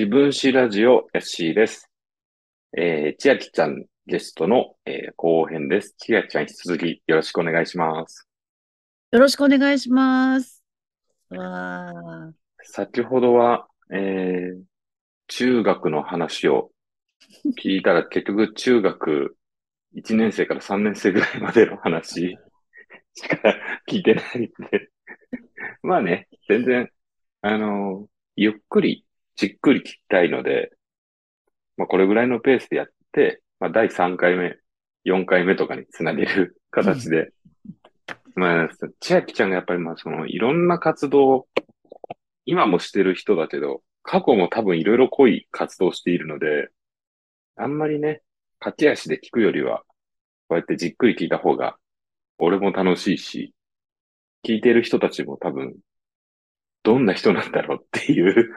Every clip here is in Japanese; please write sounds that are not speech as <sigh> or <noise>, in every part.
自分史ラジオ SC です。えー、千秋ちゃんゲストの、えー後編です。千秋ちゃん引き続きよろしくお願いします。よろしくお願いします。わあ、先ほどは、えー、中学の話を聞いたら <laughs> 結局中学1年生から3年生ぐらいまでの話 <laughs> しか聞いてないんで。まあね、全然、あのゆっくり、じっくり聞きたいので、まあこれぐらいのペースでやって、まあ第3回目、4回目とかにつなげる形で、まあ、千秋ちゃんがやっぱりまあそのいろんな活動、今もしてる人だけど、過去も多分いろいろ濃い活動をしているので、あんまりね、駆け足で聞くよりは、こうやってじっくり聞いた方が、俺も楽しいし、聞いてる人たちも多分、どんな人なんだろうっていう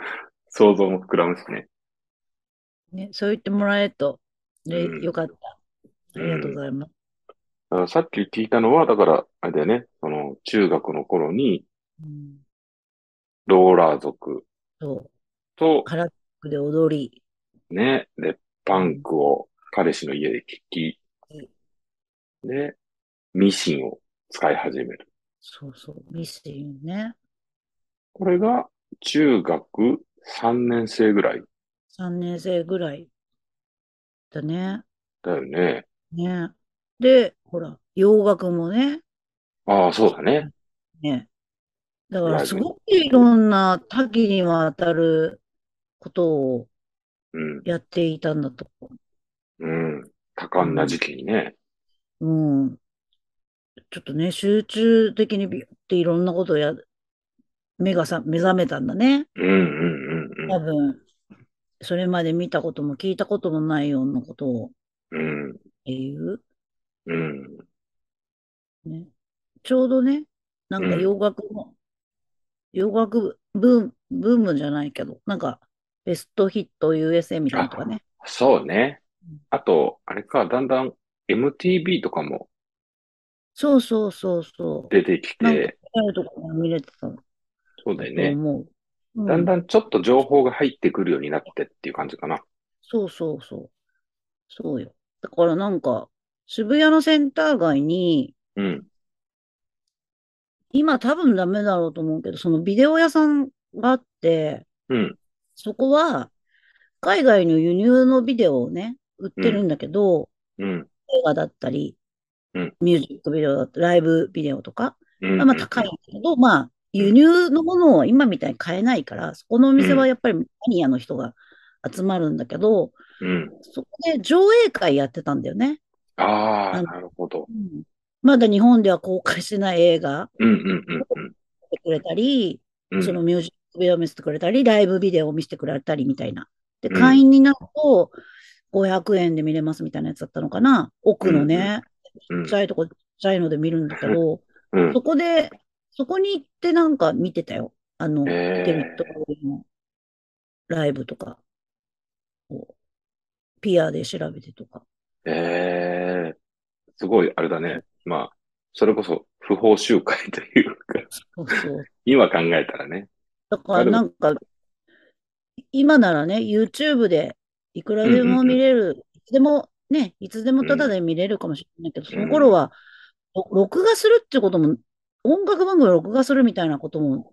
想像も膨らむしね。ね、そう言ってもらえると、ね、うんよかった。ありがとうございます。だからさっき聞いたのは、だから、あれだよね、その中学の頃に、うん、ローラー族そう、と、カラックで踊り、ね、で、パンクを彼氏の家で聞き、で、ミシンを使い始める。そうそう、ミステリーね。これが中学3年生ぐらい3年生ぐらいだね。だよね。ね。で、ほら、洋楽もね、ああ、そうだね。ね。だから、すごくいろんな多岐にわたることをうん、やっていたんだと思うん。多感な時期にね。う。うん。ちょっとね、集中的にビュっていろんなことをや、目がさ、目覚めたんだね。うん、うん、うん、多分、それまで見たことも聞いたこともないようなことをうん。言う。うん。ね。ちょうどね、なんかうん洋楽の、洋楽ブーム、ブームじゃないけど、なんか、ベストヒット USA みたいなのとかね。そうねうん。あと、あれか、だんだん MTV とかもそうそうそうそう。出てきて、見れてたとそうだよね。思う。うんだんだんちょっと情報が入ってくるようになってっていう感じかな。そうそうそう。そうよ。だからなんか、渋谷のセンター街に、うん。今多分ダメだろうと思うけど、そのビデオ屋さんがあって、うん。そこは、海外の輸入のビデオをね、売ってるんだけど、うん。映画だったり、うんミュージックビデオだったり、ライブビデオとか、うん。まあまあ高いんだけど、まあ、輸入のものを今みたいに買えないから、そこのお店はやっぱりマニアの人が集まるんだけど、うん。そこで上映会やってたんだよね。ああ、うんなるほど。うんまだ日本では公開してない映画うん、うん、うん、うん。見てくれたり、うんそのミュージックビデオを見せてくれたり、ライブビデオを見せてくれたりみたいな。で、うん会員になると500円で見れますみたいなやつだったのかな。奥のね、うんちっちゃいとこ、ちっちゃいので見るんだけど、うん。そこで、そこに行ってなんか見てたよ。あの、えーデビッド・ボーイのライブとか、こうピアで調べてとか。ええすごい、あれだね。まあ、それこそ不法集会というか、そうそう。<laughs> 今考えたらね。だからなんか、今ならね、YouTube でいくらでも見れる、いつでもね、いつでもタダで見れるかもしれないけど、その頃は、ろ録画するってことも、音楽番組を録画するみたいなことも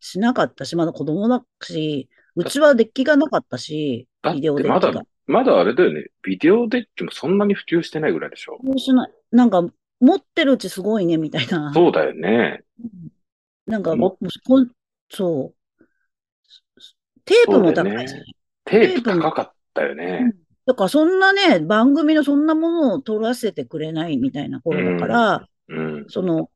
しなかったし、まだ子供だし、うちはデッキがなかったし、ビデオデッキが。、まだあれだよね。ビデオデッキもそんなに普及してないぐらいでしょ。そうしない。なんか、持ってるうちすごいね、みたいな。そうだよね。なんか、もこんそう。テープも高いじゃん。テープ高かったよね。だからそんなね、番組のそんなものを撮らせてくれないみたいな頃だから、うん。その、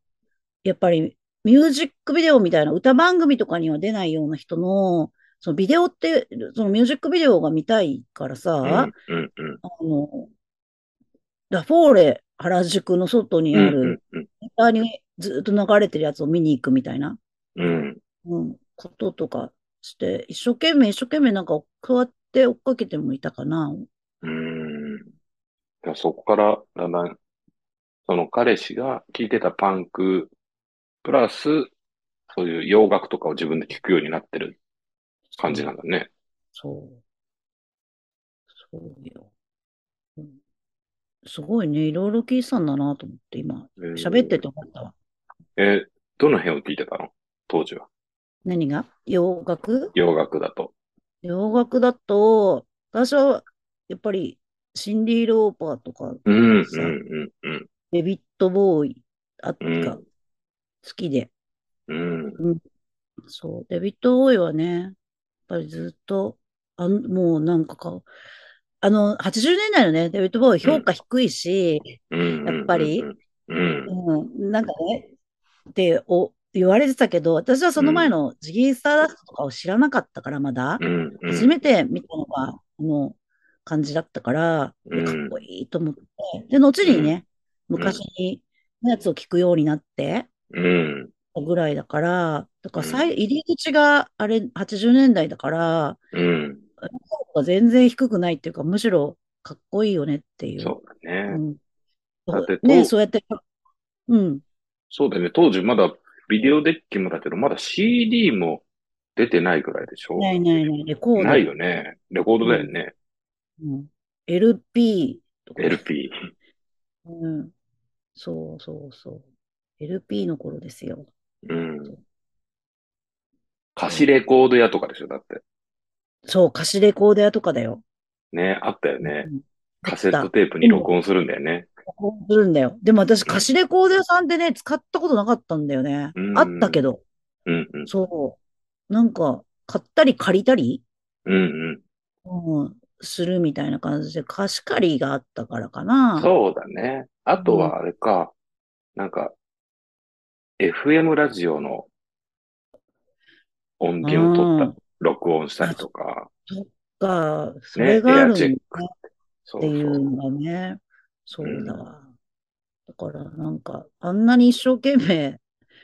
やっぱりミュージックビデオみたいな歌番組とかには出ないような人の、そのビデオって、そのミュージックビデオが見たいからさ、うん。うん。うん。あの、ラフォーレ原宿の外にある、うん。下にずっと流れてるやつを見に行くみたいな、うん。うん、こととかして、一生懸命一生懸命なんかこうやって追っかけてもいたかな。うん。そこから、だんだん、その彼氏が聴いてたパンク、プラス、そういう洋楽とかを自分で聴くようになってる感じなんだね。そう。そうよ。うんすごいね。いろいろ聞いてたんだなと思って、今。えー喋ってて思ったわ。え、どの辺を聞いてたの？当時は。何が？洋楽？洋楽だと。洋楽だと、私は、やっぱり、シンディ・ローパーとか、うん、うん、さうん、うん。デビッド・ボーイあうんが好きで、うん、そう、デビッド・ボーイはね、やっぱりずっと、あんもうなんかか、あの、80年代のね、デビッド・ボーイ評価低いし、うん。やっぱり。うん、うん、なんかね、ってお言われてたけど、私はその前のジギー・スターダストとかを知らなかったから、まだ。うん、うん。初めて見たのが、あの、感じだったから、うん。かっこいいと思って。で、後にね、うん。昔のやつを聞くようになって、うん、ぐらいだから、だからさいうん入り口があれ、80年代だから、うん。全然低くないっていうか、むしろかっこいいよねっていう。そうだね。うん。だってね、とそうやって、うん。そうだね。当時まだビデオデッキもだけど、まだ CD も出てないぐらいでしょないないない、レコード。ないよね。レコードだよね。うん。LP とか。LP。うん。そうそうそう。LP の頃ですよ。うん。貸しレコード屋とかでしょだって。そう、貸しレコード屋とかだよ。ね、あったよね。うんカセットテープに録音するんだよね。録音するんだよ。でも私、貸しレコード屋さんでね、使ったことなかったんだよね。うんあったけど。うんうん。そう。なんか、買ったり借りたり、うんうん。うん、するみたいな感じで、貸し借りがあったからかな。そうだね。あとはあれか、なんか、FM ラジオの音源を取ったうん、録音したりとか、か、そね、れがあるんだって。いう。のがね、そうだわ。だからなんか、あんなに一生懸命、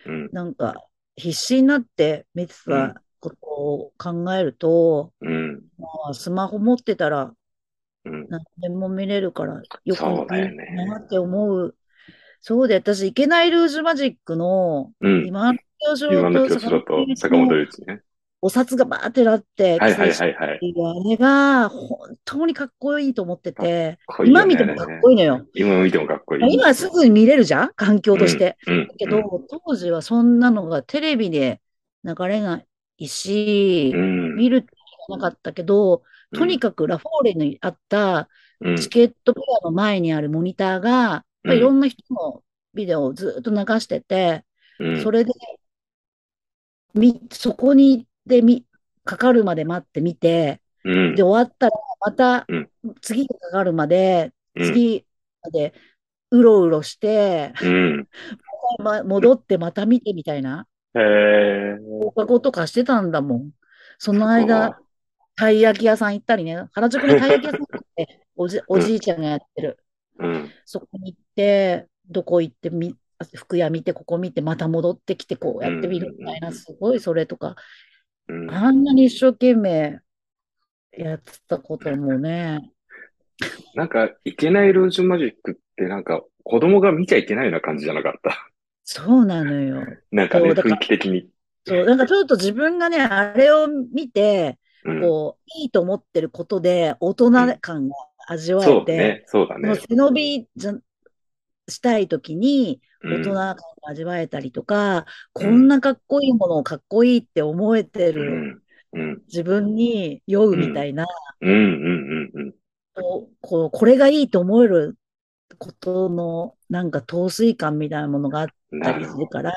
うん、なんか、必死になって見てうんたことを考えると、うん、まあ、スマホ持ってたらうん。何でも見れるから、よくそうだよね見るなって思う。そうで、私、いけないルージュマジックの、うん。今の教授今の教師だと坂本龍一ね。お札がバーってなって、はいはいはいはい。あれが本当にかっこいいと思ってて、いいよね今見てもかっこいいのよ。今見てもかっこいい。今すぐに見れるじゃん？環境として。うん、うんだけど、当時はそんなのがテレビで流れないし、うん、見るってなかったけど、とにかかくラフォーレにあったチケットプアの前にあるモニターが、ぱりいろんな人のビデオをずっと流してて、うん、それで、み、そこにでみ、かかるまで待って見て、うん。で、終わったらまたうん。次がかかるまで、うん。次までうろうろして、うん。ま、戻ってまた見てみたいな。へえ。放課後とかしてたんだもん。その間、たい焼き屋さん行ったりね、原宿にたい焼き屋さん行って、おじ、おじいちゃんがやってる。うん、そこに行って、どこ行ってみ、服屋見て、ここ見て、また戻ってきて、こうやってみるみたいな、うんすごいそれとか、うん。あんなに一生懸命やってたこともね、<laughs> なんか、いけないルージュマジックってなんか、子供が見ちゃいけないような感じじゃなかった。そうなのよ。<laughs> なんかね、雰囲気的に。そう、なんかちょっと自分がね、あれを見て、うん。こう、いいと思ってることで、大人感が味わえて、そうだね、そうだね。背伸びじゃしたいときに、うん。大人感を味わえたりとか、うん。こんなかっこいいものをかっこいいって思えてうるん、うん、自分に酔うみたいな、こうこれがいいと思えることのなんか陶酔感みたいなものがあっうん。た。りするから、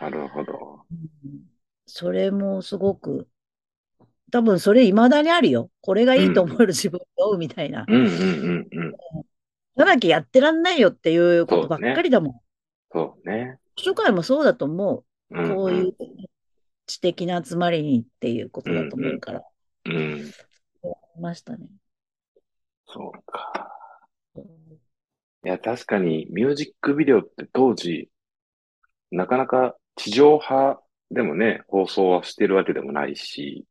なるほど。うん。それもすごく、多分それ未だにあるよ。これがいいと思える自分に酔うみたいな。じゃなきゃやってらんないよっていうことばっかりだもん。そうね。図書館もそうだと思う。うん、こういう知的な集まりにっていうことだと思うから、うん。うん。思いましたね。そうか。いや、確かにミュージックビデオって当時、なかなか地上波でもね、放送はしてるわけでもないし、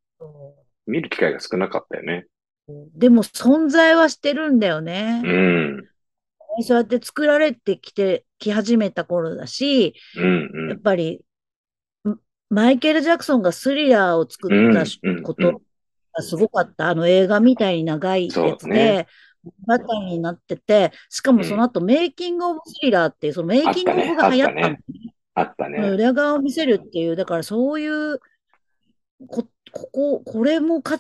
見る機会が少なかったよね。でも存在はしてるんだよね。うん。そうやって作られてきて、き始めた頃だし、うん、うん。やっぱり、んマイケル・ジャクソンがスリラーを作ったことがすごかった。あの映画みたいに長いやつで、物語になってて、しかもその後、メイキング・オブ・スリラーっていう、そのメイキング・オブが流行ったのあったねあったね。裏側を見せるっていう、だからそういう、こ、ここ、これもか、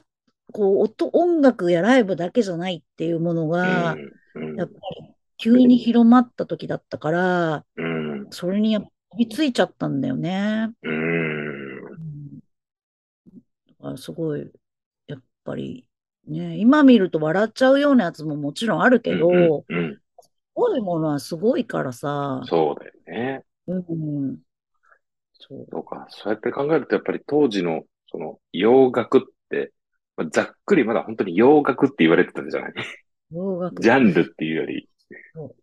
こう、音、音楽やライブだけじゃないっていうものが、うん。やっぱり急に広まった時だったから、うん。それにやっぱ飛びついちゃったんだよね。うん。うんだからすごい、やっぱり、ね、今見ると笑っちゃうようなやつももちろんあるけど、うんすうん。ごいものはすごいからさ、そうだよね。うん、そう、そうか。そうやって考えると、やっぱり当時の、その、洋楽って、まあざっくりまだ本当に洋楽って言われてたじゃない？洋楽、ジャンルっていうより、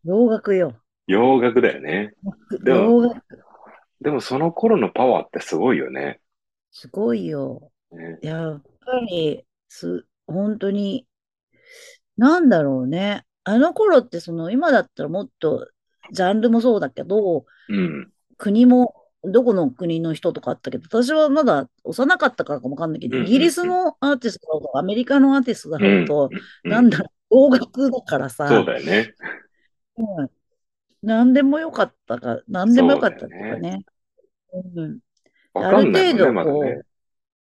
洋楽よ。洋楽だよね。でも洋楽、でもその頃のパワーってすごいよね。すごいよ。ねやっぱり、す、本当に、なんだろうね。あの頃って、その、今だったらもっと、ジャンルもそうだけど、うん。国も、どこの国の人とかあったけど、私はまだ幼かったからかもわかんないけど、うんイギリスのアーティストだろうと、アメリカのアーティストだろうと、うんなんだろう、洋楽だからさ、そうだよね。うん、何でもよかったか、何でもよかったっていうかね。うん、ある程度こう。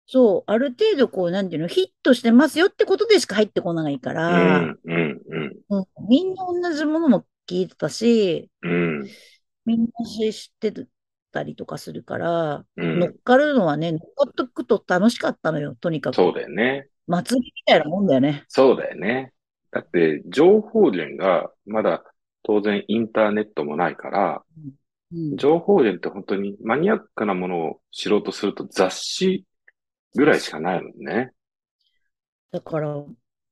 そう、ある程度こう、なんていうの、ヒットしてますよってことでしか入ってこないかうら、ん、うん、うん、うんみんな同じものも聞いてたし、うん、みんな知ってたりとかするから、うん。乗っかるのはね、乗っかっとくと楽しかったのよ、とにかく。そうだよね。祭りみたいなもんだよね。そうだよね。だって、情報源がまだ当然インターネットもないから、うん、情報源って本当にマニアックなものを知ろうとすると雑誌ぐらいしかないもんね。だから、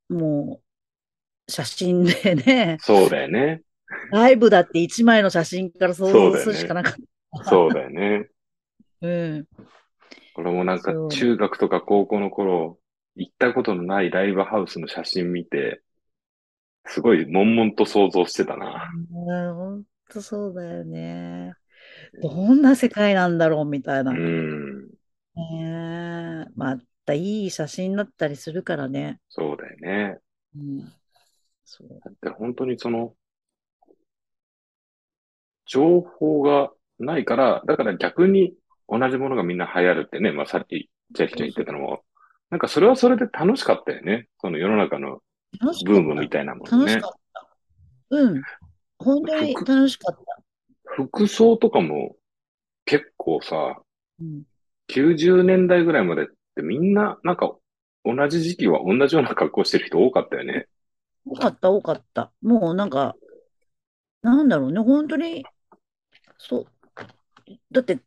もう、写真でね、そうだよね。ライブだって一枚の写真から想像するしかなかった。そうだよね。<laughs> うん。これもなんか中学とか高校の頃、行ったことのないライブハウスの写真見て、すごい悶々と想像してたな。うんほんとそうだよね。どんな世界なんだろうみたいな。うねん。えまたいい写真だったりするからね。そうだよね。うん。そう。だって本当にその、情報がないから、だから逆に同じものがみんな流行るってね、まあさっきジャキちゃん言ってたのも、なんかそれはそれで楽しかったよね。その世の中の。ブームみたいなものね楽しか。った。うん。本当に楽しかった。服装とかも結構さ、うん。90年代ぐらいまでってみんななんか同じ時期は同じような格好してる人多かったよね。多かった、多かった。もうなんか、なんだろうね、本当に、そう。だって、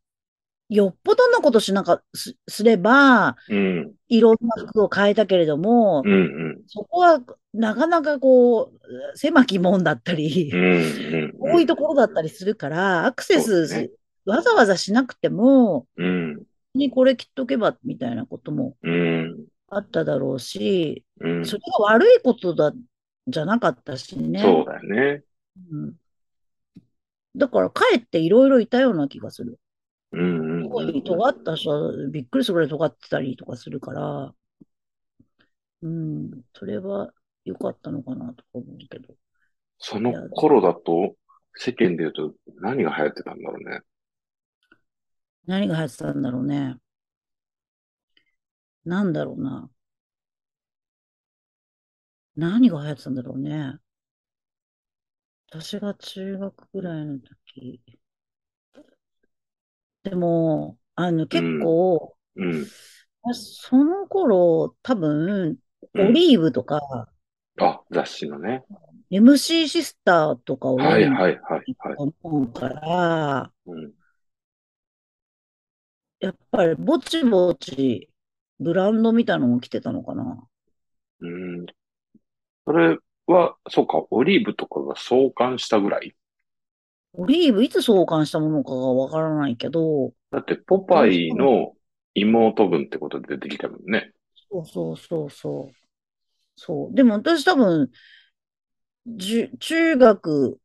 よっぽどのことしなかす、すれば、うん、いろんな服を変えたけれどもう、ん、そこはなかなかこう、狭き門だったうん、りう、ん、うん、遠いところだったりするから、アクセスね。わざわざしなくても、うん、にこれ着っとけばみたいなこともうん、あっただろうし、うん、それが悪いことだ、じゃなかったしね。そうだよね。うん。だから、かえっていろいろいたような気がする。うん、すごいうん、尖った人はびっくりするぐらい尖ってたりとかするから、うん、それは良かったのかなと思うけど。その頃だと世間で言うと何が流行ってたんだろうね。何が流行ってたんだろうね。なんだろうな。何が流行ってたんだろうね。私が中学ぐらいの時。でも、あの、結構、うん、その頃、多分、オうん。リーブとか、あ、雑誌のね。MC シスターとかをはい、読んはい、はい、はい。と思うから、うん、やっぱりぼちぼちブランドみたいなのも着てたのかな。うん。それは、そうか、オリーブとかが創刊したぐらいオリーブいつ創刊したものかがわからないけど、だって、ポパイの妹分ってことで出てきたもんね。そうそうそうそう。そう。でも私多分、じゅ中学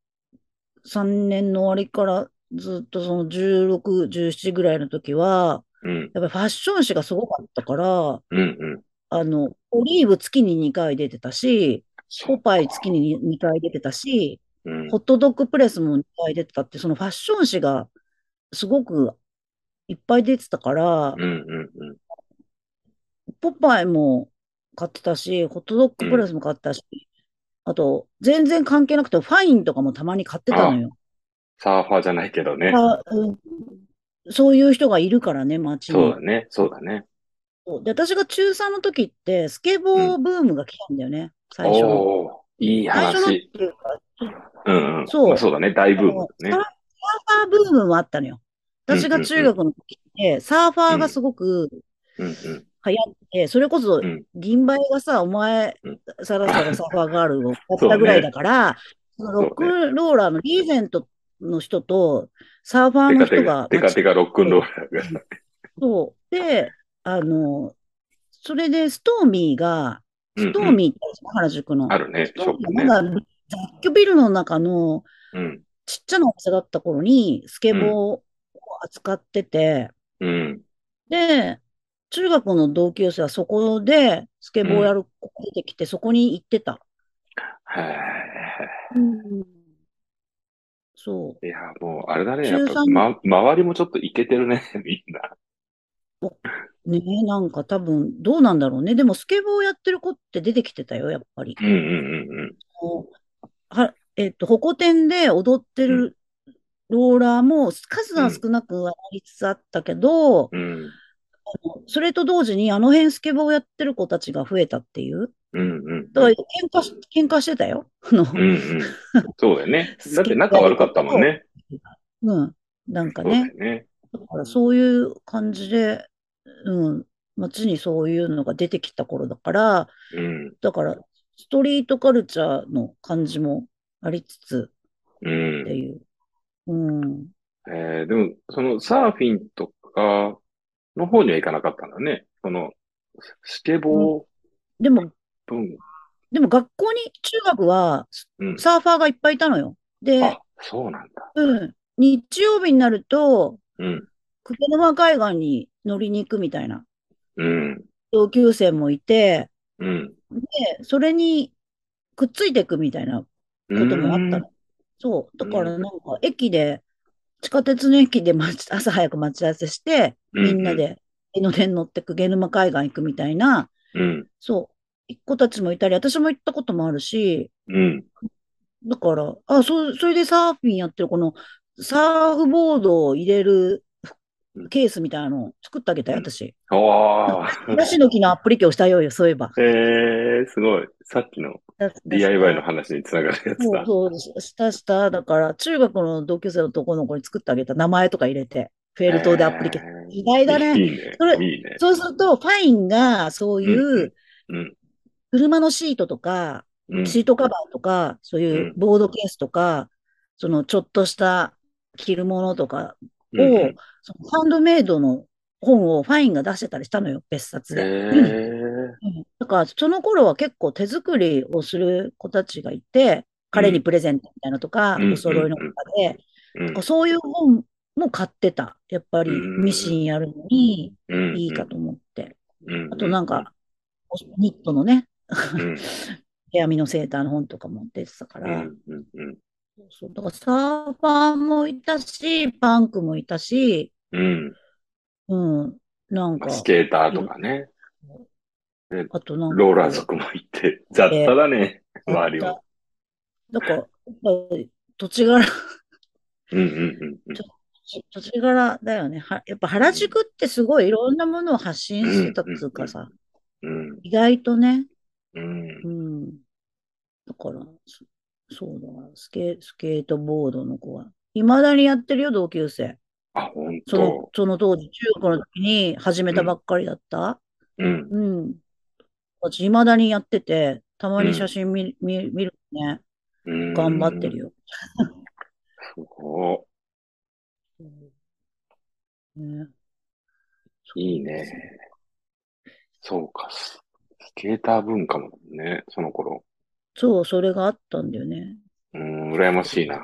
3年の終わりからずっとその16、17ぐらいの時は、うん、やっぱりファッション誌がすごかったから、うん、うん。あの、オリーブ月に2回出てたし、ポパイそ月に2回出てたし、う。うんホットドッグプレスも2回出てたって、そのファッション誌がすごくいっぱい出てたからう、んうんうん。ポパイも買ってたし、ホットドッグプレスも買ってたし、あと、全然関係なくて、ファインとかもたまに買ってたのよ。サーファーじゃないけどね。そういう人がいるからね、街に。そうだね。そうだね。で、私が中3の時って、スケボーブームが来たんだよね、最初の。おおーいい最初のって話。いうか、うんうん。そうまあそうだね。大ブームだサーね。ファーブームもあったのよ。私が中学の時って、サーファーがすごく。流行って、それこそうん、銀杯がさ、お前うん、さらさらサーファーガールをやったぐらいだから、そのロックンローラーのリーゼントの人と、サーファーの人が、テカテカロックンローラーが。そう。で、あの、それでストーミーが、ストーミーって原宿の。あるね。まだ雑居ビルの中のうん。ちっちゃなお店だった頃にスケボーを扱ってて、うん。で、中学の同級生はそこでスケボーやる子が出てきて、そこに行ってた。へうん、そえ。いや、もう、あれだね。やっぱ、ま、周りもちょっとイケてるね。<laughs> みんな。う。ねえ、なんか多分、どうなんだろうね。でも、スケボーやってる子って出てきてたよ、やっぱり。うんうんうんは、えっと、ホコ天で踊ってるローラーも数は少なくはなりつつあったけど、うん。うん。それと同時にあの辺スケボーやってる子たちが増えたっていう。うんうん。だから喧嘩し、喧嘩してたよ。うんうん。そうだよね。<laughs> だって仲悪かったもんね。うん。なんかねよ。ね。だからそういう感じで、うん。街にそういうのが出てきた頃だから、うん。だから、ストリートカルチャーの感じもありつつうってん。いう。うん。えー、でも、そのサーフィンとかの方には行かなかったんだね。その、スケボーでも、文、でも学校に、中学はうん。サーファーがいっぱいいたのよ。であ、、そうなんだ。うん。日曜日になると、うん。久手沼海岸に乗りに行くみたいなうん。同級生もいて、うん。で、それにくっついていくみたいなこともあったの。そう。だからなんか駅で、地下鉄の駅で待ち <laughs> 朝早く待ち合わせして、うんみんなで江ノ電乗ってく、ゲ沼海岸行くみたいな、うん。そう。子たちもいたり、私も行ったこともあるし、うん。だから、あ、そ、それでサーフィンやってる、この、サーフボードを入れるケースみたいなのを作ってあげたよ、うん私。おー。<laughs> ヤシの木のアップリケをしたよ、そういえば。えー、すごい。さっきの DIY の話につながるやつだ。そうそう、したした。だから、中学の同級生の男の子に作ってあげた名前とか入れて、フェルトでアップリケ。えー意外だね。いいねそれ。いいね。そうすると、ファインが、そういう、うん。車のシートとか、うん。シートカバーとか、そういうボードケースとか、そのちょっとした着るものとかを、うんそのハンドメイドの本をファインが出してたりしたのよ、別冊で。えー。うんだから、その頃は結構手作りをする子たちがいて、彼にプレゼントみたいなとか、うんお揃いのとかで、うんそういう本も買ってた。やっぱりうんミシンやるのにうん。いいかと思って。うん。あとなんか、ニットのね、うん。<laughs> 手編みのセーターの本とかも出てたかうら、ん。う。そうだからサーファーもいたし、パンクもいたし、うん。うん、なんか、スケーターとかね。あとなんか、ローラー族もいて、雑多だね。周りは。だから、やっぱり土地柄、うんうんうんうん。土地柄だよね。はやっぱ原宿ってすごいいろんなものを発信してたっつうかさ、うん。意外とね、うんう。ん。だから、そそうだわ、スケ、スケートボードの子は。未だにやってるよ、同級生。あ、ほんそのと。、その当時、中学の時に始めたばっかりだった。うん。うん。私、未だにやってて、たまに写真見、見、見るね。うん頑張ってるよ。すごね、い。いいね。そうか。ススケーター文化もね、その頃。そう、それがあったんだよね。うん、羨ましいな。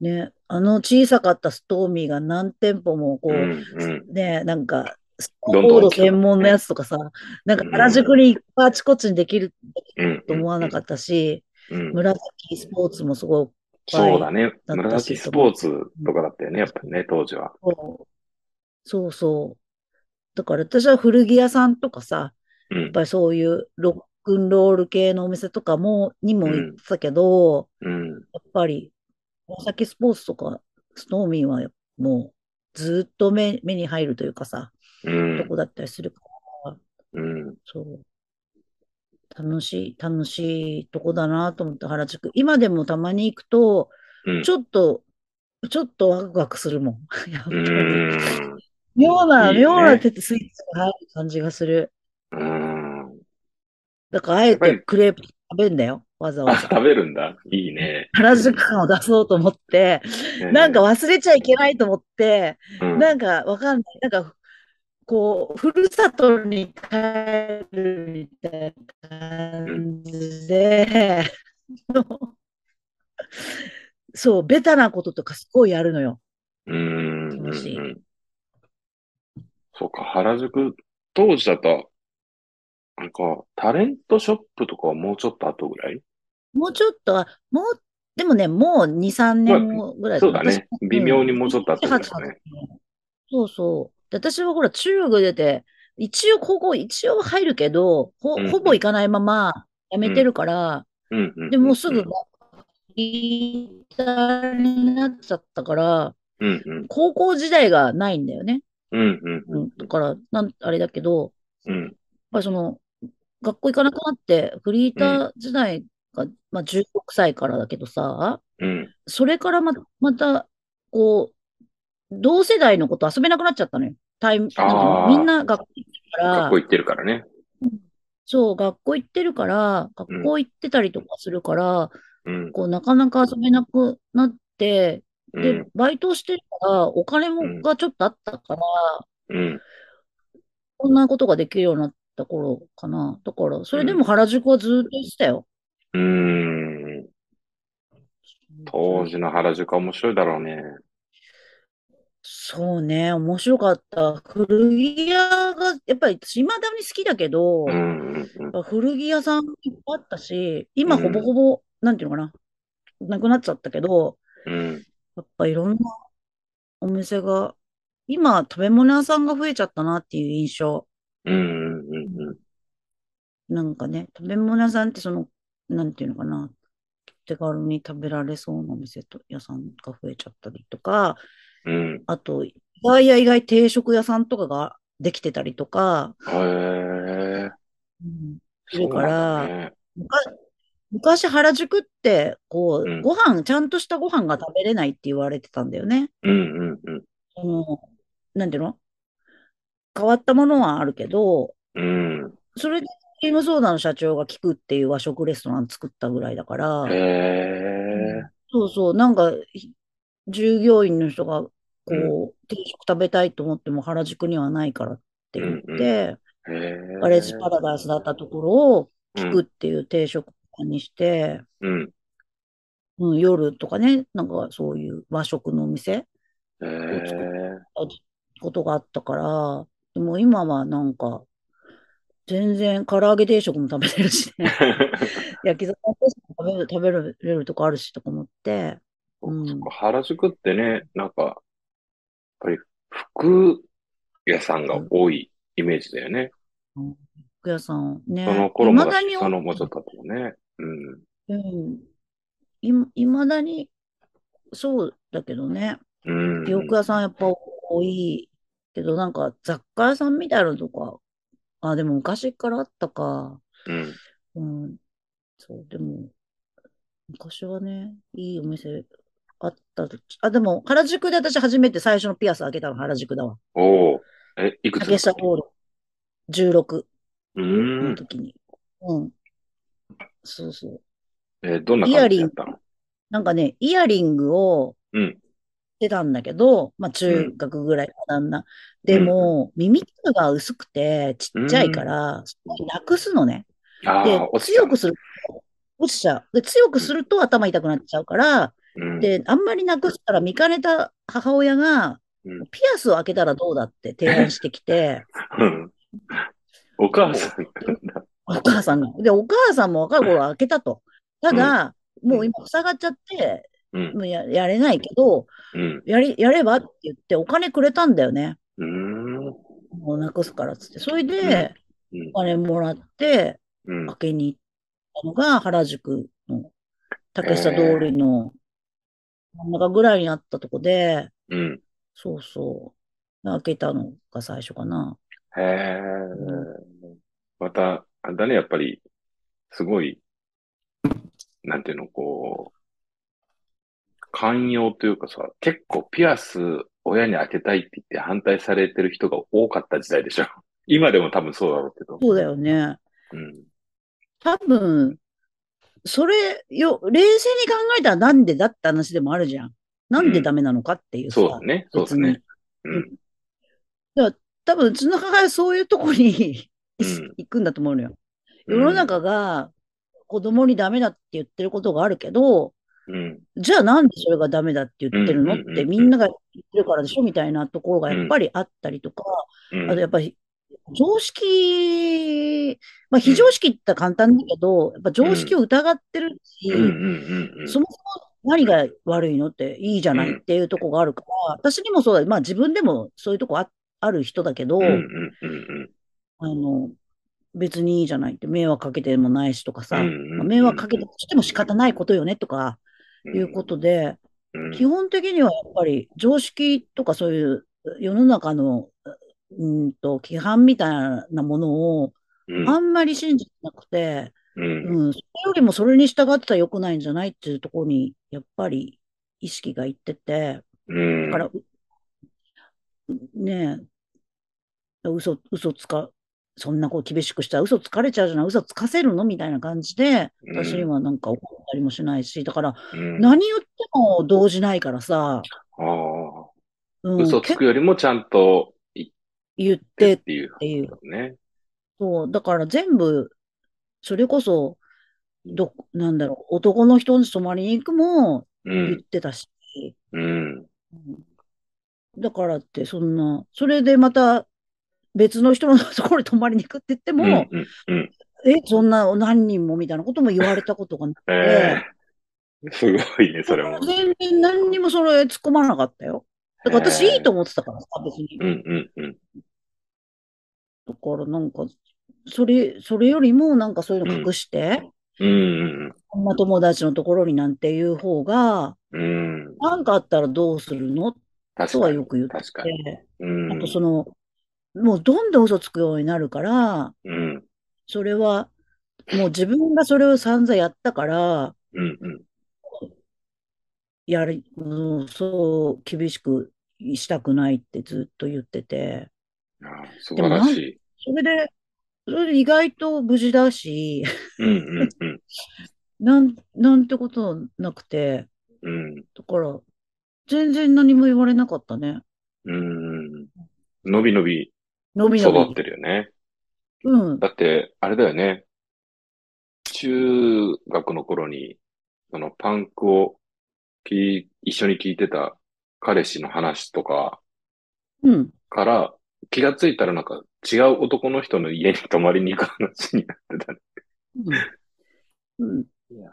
ね、あの小さかったストーミーが何店舗もこうう、ん、うん。ね、なんかスノーボード専門のやつとかさ、なんか原宿にいっぱいあちこちにできるうん。と思わなかったし、うん。紫スポーツもすごいそうだね。紫スポーツとかだったよね、やっぱりね、当時は。そうそうそう。だから私は古着屋さんとかさ、うん。やっぱりそういうロックンロール系のお店とかも、にも行ってたけど、うん。やっぱり、紫スポーツとか、スノーミーはもうずっと目目に入るというかさ、うんと。こだったりするから、うん。そう。楽しい、楽しいとこだなと思って、原宿。今でもたまに行くと、うん。ちょっと、ちょっとワクワクするもん。<laughs> やっぱうり。ん。妙な、いいね妙な手スイーツが入る感じがする。うん。だから、あえてクレープ食べんだよ。わざわあ、ざ。食べるんだ。いいね。原宿感を出そうと思って、なんか忘れちゃいけないと思って、うん、なんかわかんない。なんか、こう、ふるさとに帰るみたいな感じで、<laughs> そう、ベタなこととかすごいやるのよ。うん。楽しいうんそうか、原宿、当時だと、なんか、タレントショップとかはもうちょっと後ぐらい？もうちょっとは、もう、でもね、もう2、3年後ぐらいそうだね。私微妙にもうちょっと後ぐらいだね。そうそう。で私はほら、中学出て、一応高校、一応入るけど、ほうんほぼ行かないまま辞めてるから、うんうん。でもうすぐうん、リーダーになっちゃったから、うんうん。高校時代がないんだよね。うんうんう。ん、だから、なん、あれだけど、うん。やっぱりその、学校行かなくなって、フリーター時代が、まあ16歳からだけどさ、うん。それからま、また、こう、同世代の子と遊べなくなっちゃったのよ。タイみんな学校行ってるから学校、行ってるからね。そう、学校行ってるから、学校行ってたりとかするから、うん。こう、なかなか遊べなくなって、でうん。、バイトしてるから、お金もうんがちょっとあったから、うん。こんなことができるようになった頃かな。だから、それでも原宿はずっと行ってたよ。うん。当時の原宿は面白いだろうね。そうね、面白かった。古着屋が、やっぱり私、未だに好きだけど、うんうんうん。古着屋さんいっぱいあったし、今うんほぼほぼ、なんていうのかな、なくなっちゃったけど、うん。やっぱいろんなお店が、今食べ物屋さんが増えちゃったなっていう印象。うんうんうんうん。なんかね、食べ物屋さんってその、なんていうのかな、手軽に食べられそうなお店と屋さんが増えちゃったりとか、うん。あと、意外や意外定食屋さんとかができてたりとか、へえ。うんいそから、ね。昔昔原宿って、こうんう、ご飯、ちゃんとしたご飯が食べれないって言われてたんだよね。うんうんうん。その、なんていうの？変わったものはあるけど、うん。それで、クリームソーダの社長が聞くっていう和食レストラン作ったぐらいだから、へえ。そうそう、なんか、ひ従業員の人が、こう、う定食食べたいと思っても原宿にはないからって言って、へえ。ガレージパラダイスだったところをうん聞くっていう定食屋にして、うん。うん、夜とかね、なんかそういう和食のお店へえ。ことがあったから、でも今はなんか、全然唐揚げ定食も食べれるしね、<laughs> 焼き魚定食も食べる、食べれるとこあるしとか思って、うん。原宿ってね、なんか、やっぱり服屋さんが多いイメージだよね。服屋さんね、その頃もだそのもうちょっと後もね。うん。うん。い、いまだに、そうだけどね。うん。洋服屋さんやっぱ多いけど、なんか雑貨屋さんみたいなのとか、あ、でも昔からあったか。うん。うん。そう、でも、昔はね、いいお店あったと。あ、でも、原宿で私初めて最初のピアス開けたの原宿だわ。おお。え、いくつ竹下ホール16うのん。時に。うん。そうそう。え、どんな感じだったの？なんかね、イヤリングをうん。してたんだけど、まあ中学ぐらいかなんな。でも、耳たぶが薄くてちっちゃいから、なくすのね。で強くすると、落ちちゃう。で、強くすると頭痛くなっちゃうから、うん。で、あんまりなくしたら見かねた母親が、うんピアスを開けたらどうだって提案してきて、<laughs> うん。お母さんがお母さんが。で、お母さんも若い頃開けたと。ただ、もう今塞がっちゃって、うん。もうややれないけど、うん。やり、やればって言ってお金くれたんだよね。うーん。もうなくすからっつって。それで、うんお。金もらって、うん。開けに行ったのが原宿の竹下通りの真ん中ぐらいにあったとこで、うん。そうそう。開けたのが最初かな。へえ。また、あれだね、やっぱり、すごい、なんていうの、こう、寛容というかさ、結構ピアス親に開けたいって言って反対されてる人が多かった時代でしょ。<laughs> 今でも多分そうだろうけど。そうだよね。うん。多分、それよ、冷静に考えたらなんでだって話でもあるじゃん。なんでダメなのかっていうさ。そうだね。そうだね。うん。多分、うちの母親はそういうとこに <laughs> うん行くんだと思うのよ。世の中が子供にダメだって言ってることがあるけど、うん。じゃあなんでそれがダメだって言ってるの？ってみんなが言ってるからでしょみたいなところがやっぱりあったりとか、うん。あとやっぱり常識、まあ非常識って言ったら簡単だけど、やっぱ常識を疑ってるし。そもそも何が悪いのっていいじゃないっていうとこがあるから、私にもそうだ、まあ自分でもそういうとこあある人だけど、あの、別にいいじゃないって迷惑かけてもないしとかさ、迷惑かけたとしても仕方ないことよねとかうん。いうことで、うん。基本的にはやっぱり常識とかそういう世の中のうんと規範みたいなものをうんあんまり信じてなくて、うん。うん、それよりもそれに従ってたら良くないんじゃないっていうところにやっぱり意識がいってて、うん。だから、うねえ、嘘、嘘つか、そんなこう厳しくしたら嘘つかれちゃうじゃない、嘘つかせるの？みたいな感じで、うん私にはなんか怒ったりもしないし、だからうん。何言っても動じないからさ、ああ。うん、嘘つ結くよりもちゃんと言っててっっていう。ね。そう、だから全部、それこそ、ど、なんだろう、男の人に泊まりに行くもう言っん。てたし、うん。うんだからって、そんな、それでまた別の人のところに泊まりに行くって言っても、うん。うん。うん。え、そんな何人もみたいなことも言われたことがなくて、え <laughs> えすごいね、それも。全然何にもそれ突っ込まなかったよ。だから私いいと思ってたからさ、別に。うん。うん。うん。だからなんか、それ、それよりもなんかそういうの隠して、うん。女友達のところになんていう方が、うん。なんかあったらどうするの？とは。よく言って確かに。て、うん。あとその、もうどんどん嘘つくようになるから、うん。それは、もう自分がそれを散々やったから、うん。うん。やり、うん、そう、厳しくしたくないってずっと言ってて、ああ素晴らしい。それで、それで意外と無事だし、うん。うん。うん。なん、なんてことなくて、うん。だから、全然何も言われなかったね。うん。のびのびのびのび。育ってるよね。うん。だって、あれだよね。中学の頃に、そのパンクをき一緒に聞いてた彼氏の話とかうん。から気がついたらなんか違う男の人の家に泊まりに行く話になってたね。うん。うん。いや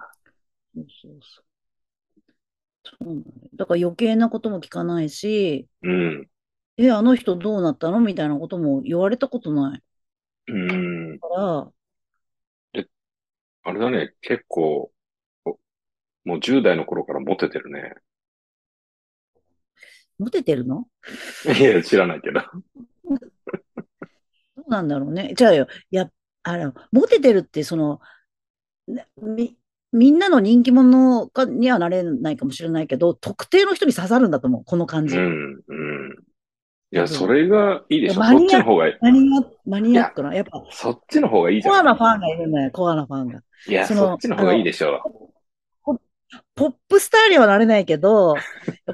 そうそうそう。そうなのよだから余計なことも聞かないし、うん。え、あの人どうなったの？みたいなことも言われたことないうん。から、あれだね。結構、おもう10代の頃からモテてるね。モテてるの？いや、知らないけど。<laughs> どうなんだろうね。じゃあよ、や、あの、モテてるって、その、ねみ、みんなの人気者かにはなれないかもしれないけど、特定の人に刺さるんだと思う、この感じ。うん。うん。いや、それがいいでしょ。マニアそっちの方がいい。マニア、マニアックな、やっぱ、そっちの方がいいじコゃん。アなファンがいるのよ、コアなファンが。いや、そっちの方がいいでしょポップスターにはなれないけど、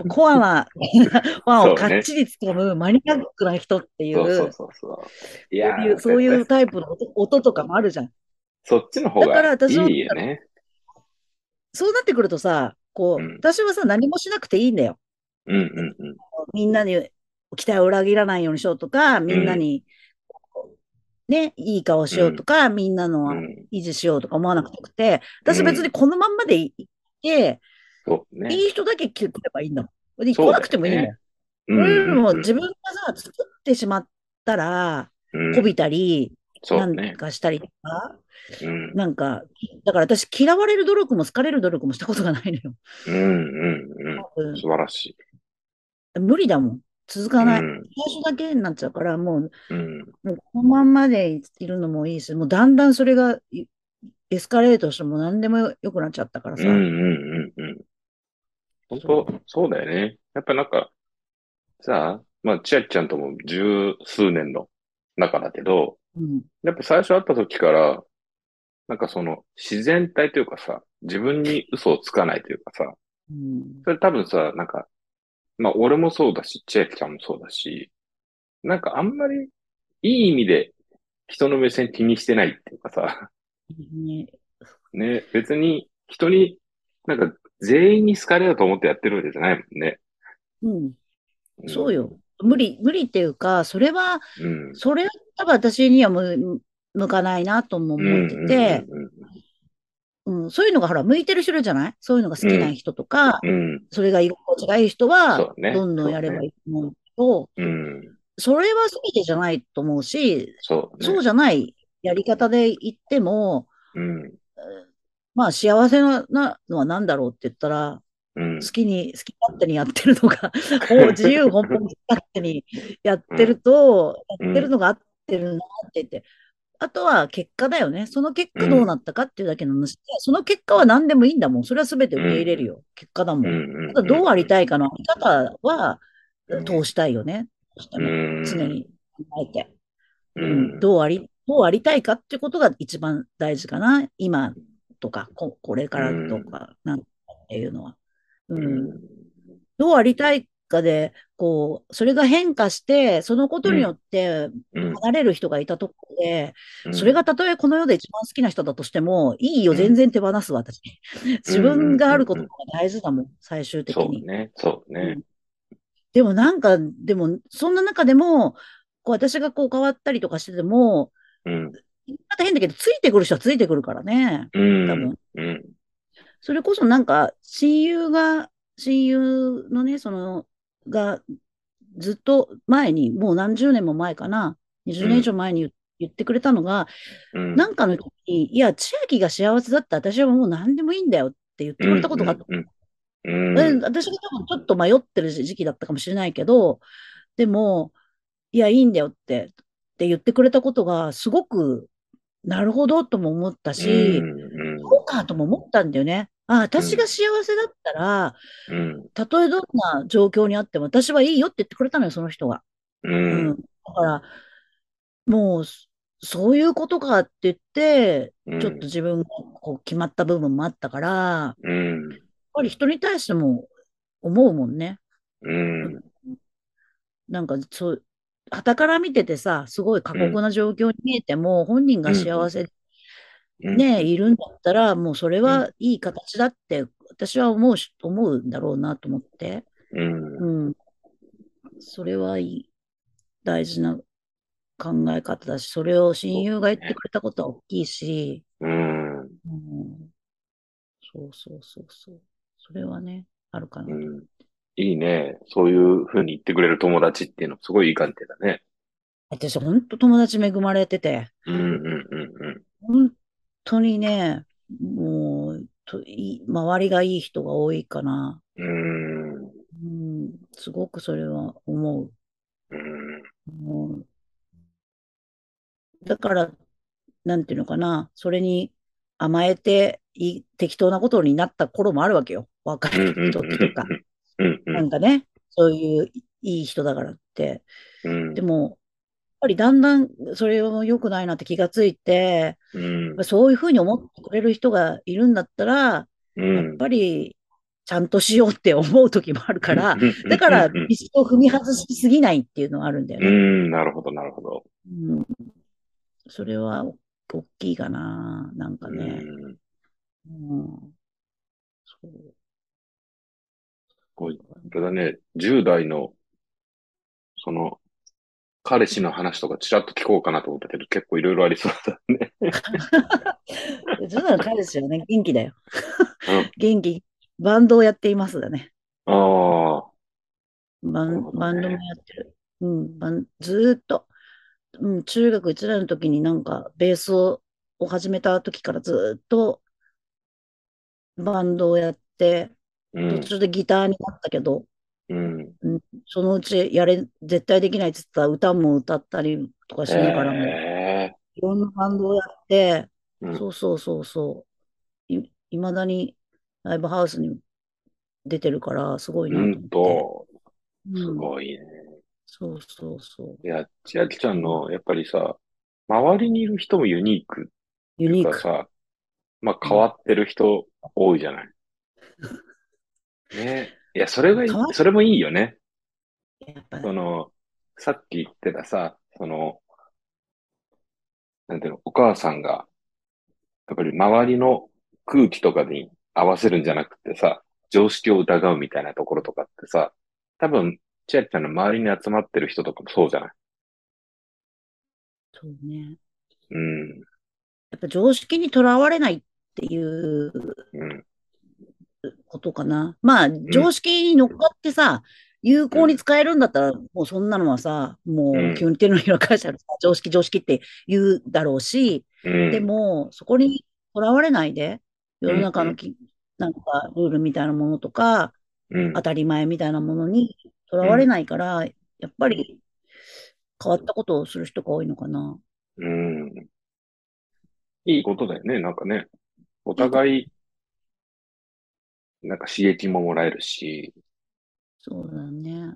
コアな <laughs> ファンをかっちりつかむマニアックな人っていう、そう。いうタイプの音音とかもあるじゃん。そっちの方がいいよね。そうなってくるとさ、こう、うん私はさ、何もしなくていいんだよ。うんうんうん。みんなに期待を裏切らないようにしようとか、みんなに、ね、いい顔しようとか、みんなのうん。維持しようとか思わなくて、私別にこのまんまでいて、そうね。いい人だけ来ればいいんだもん。で来なくてもいいんだよ。うそれよりもん。自分がさ、作ってしまったら、うんこびたり、なん。かしたりとか、うん。なんか、だから私嫌われる努力も好かれる努力もしたことがないのよ。うん。うん。うん。素晴らしい。無理だもん。続かない。うん。最初だけになっちゃうから、もう、うん。もうこのまんまでいるのもいいし、もうだんだんそれがいエスカレートしても何でも良くなっちゃったからさ。うん。うん。うん。本当、そうだよね。やっぱなんか、さあ、まあ、千秋ちゃんとも十数年の仲だけど、うん。やっぱ最初会った時から、なんかその自然体というかさ、自分に嘘をつかないというかさ、うん。それ多分さ、なんか、まあ俺もそうだし、千秋ちゃんもそうだし、なんかあんまりいい意味で人の目線気にしてないっていうかさ、ねね、別に人に、なんか全員に好かれようと思ってやってるわけじゃないもんね。うん。そうよ。無理、無理っていうか、それは、うん。それは多分私には向向かないなともうん。思ってて、うん。うん、そういうのがほら、向いてる人いるじゃない？そういうのが好きな人とか、うん。それが居心地がいい人そは、うねどんどんやればいいと思うけど、うん。それは全てじゃないと思うし、そうね。そうじゃないやり方で言っても、うん。まあ幸せななのは何だろうって言ったら、うん好。きに、好き勝手にやってるのが、<laughs> 自由奔放に勝手にやってると、うんやってるのが合ってるなって言って、あとは結果だよね。その結果どうなったかっていうだけの話で、その結果は何でもいいんだもん。それは全て受け入れるよ。結果だも。うんん。ただどうありたいかのあり方はうん通したいよね。常に考えて。ううんん。どうあり、どうありたいかっていうことが一番大事かな。今とか、ここれからとか、なんていうのは。う。うんん。どうありたいかで、こう、それが変化して、そのことによってうん。離れる人がいたところで、うんそれがたとえこの世で一番好きな人だとしても、いいよ、うん全然手放すわ、私。自分があることが大事だもん、最終的に。そうね。そうね。でもなんか、でも、そんな中でも、こう私がこう変わったりとかしてても、うん。言い方変だけど、ついてくる人はついてくるからね。うん。多分。うん。それこそなんか、親友が、親友のね、その、が、ずっと前に、もう何十年も前かな、20年以上前に言言ってくれたのが、うん。なんかの時に、いや、千秋が幸せだったら私はもう何でもいいんだよって言ってくれたことがあった。うん。うん。え私が多分ちょっと迷ってる時期だったかもしれないけど、でも、いや、いいんだよって、って言ってくれたことが、すごく、なるほどとも思ったし、うん。そうかとも思ったんだよね。あ、私が幸せだったら、うん。たとえどんな状況にあっても、私はいいよって言ってくれたのよ、その人が。う。うんん。だから、もう、そういうことかって言って、ちょっと自分がこう決まった部分もあったから、やっうん。ぱり人に対しても思うもんね。うん。なんか、そう、傍から見ててさ、すごい過酷な状況に見えても、本人が幸せうん。ね、いるんだったら、もうそれはいい形だって、私は思うし、思うんだろうなと思って。うん。うん。それはいい、大事な考え方だし、それを親友が言ってくれたことは大きいし、うん。うん、そうそうそうそう。それはね、あるかな。うん。いいね。そういうふうに言ってくれる友達っていうのすごいいい関係だね。私、本当友達恵まれてて、うんうんうん本当にね、もう、とい周りがいい人が多いかな。うん。うん。うん、すごくそれは思う。うん。うんだから、なんていうのかな、それに甘えてい適当なことになった頃もあるわけよ。若い時とか。なんんかね、そういういい人だからって。うん。でも、ぱりだんだんそれも良くないなって気がついて、うん。そういうふうに思ってくれる人がいるんだったら、うん。やっぱりちゃんとしようって思う時もあるから、だからうん一生踏み外しすぎないっていうのはあるんだよね。うん、なるほど、なるほど。うん、それはお大きいかな、なんかうね。ん。うん、そうこれだね、10代のその、彼氏の話とかちらっと聞こうかなと思ったけど、結構いろいろありそうだね。うちの彼氏はね、元気だよ。うん元気。バンドをやっていますだね。ああ、バン、ねバンドもやってる。うん、バン、ずーっと、うん、中学1年の時になんか、ベースを、を始めた時からずーっと、バンドをやって、途うん、中でギターになったけど、うん。そのうちやれ、絶対できないって言ったら歌も歌ったりとかしながらも、ええいろんなバンドをやって、うんそうそうそうそう、い、いまだにライブハウスに出てるから、すごいなと。うんと、すうん、ごいね。そうそうそう。いや、千秋ちゃんの、やっぱりさ、周りにいる人もユニークユニーク。さ、まあ変わってる人多いじゃない。<laughs> ね。いや、それがいいそれもいいよね。その、さっき言ってたさ、その、なんていうの、お母さんが、やっぱり周りの空気とかに合わせるんじゃなくてさ、常識を疑うみたいなところとかってさ、多分、千秋ちゃんの周りに集まってる人とかもそうじゃない？そうね。うん、やっぱ常識にとらわれないっていううん、ことかな。まあ、常識に乗っかってさ、有効に使えるんだったら、もうそんなのはさ、もう急に手のひら返した常識常識って言うだろうし、うん。でも、そこにとらわれないで、世の中のき、なんかルールみたいなものとか、うん当、たり前みたいなものにとらわれないから、やっぱり変わったことをする人が多いのかな。うん。いいことだよね、なんかね。お互い、なんか刺激ももらえるし、そうだね。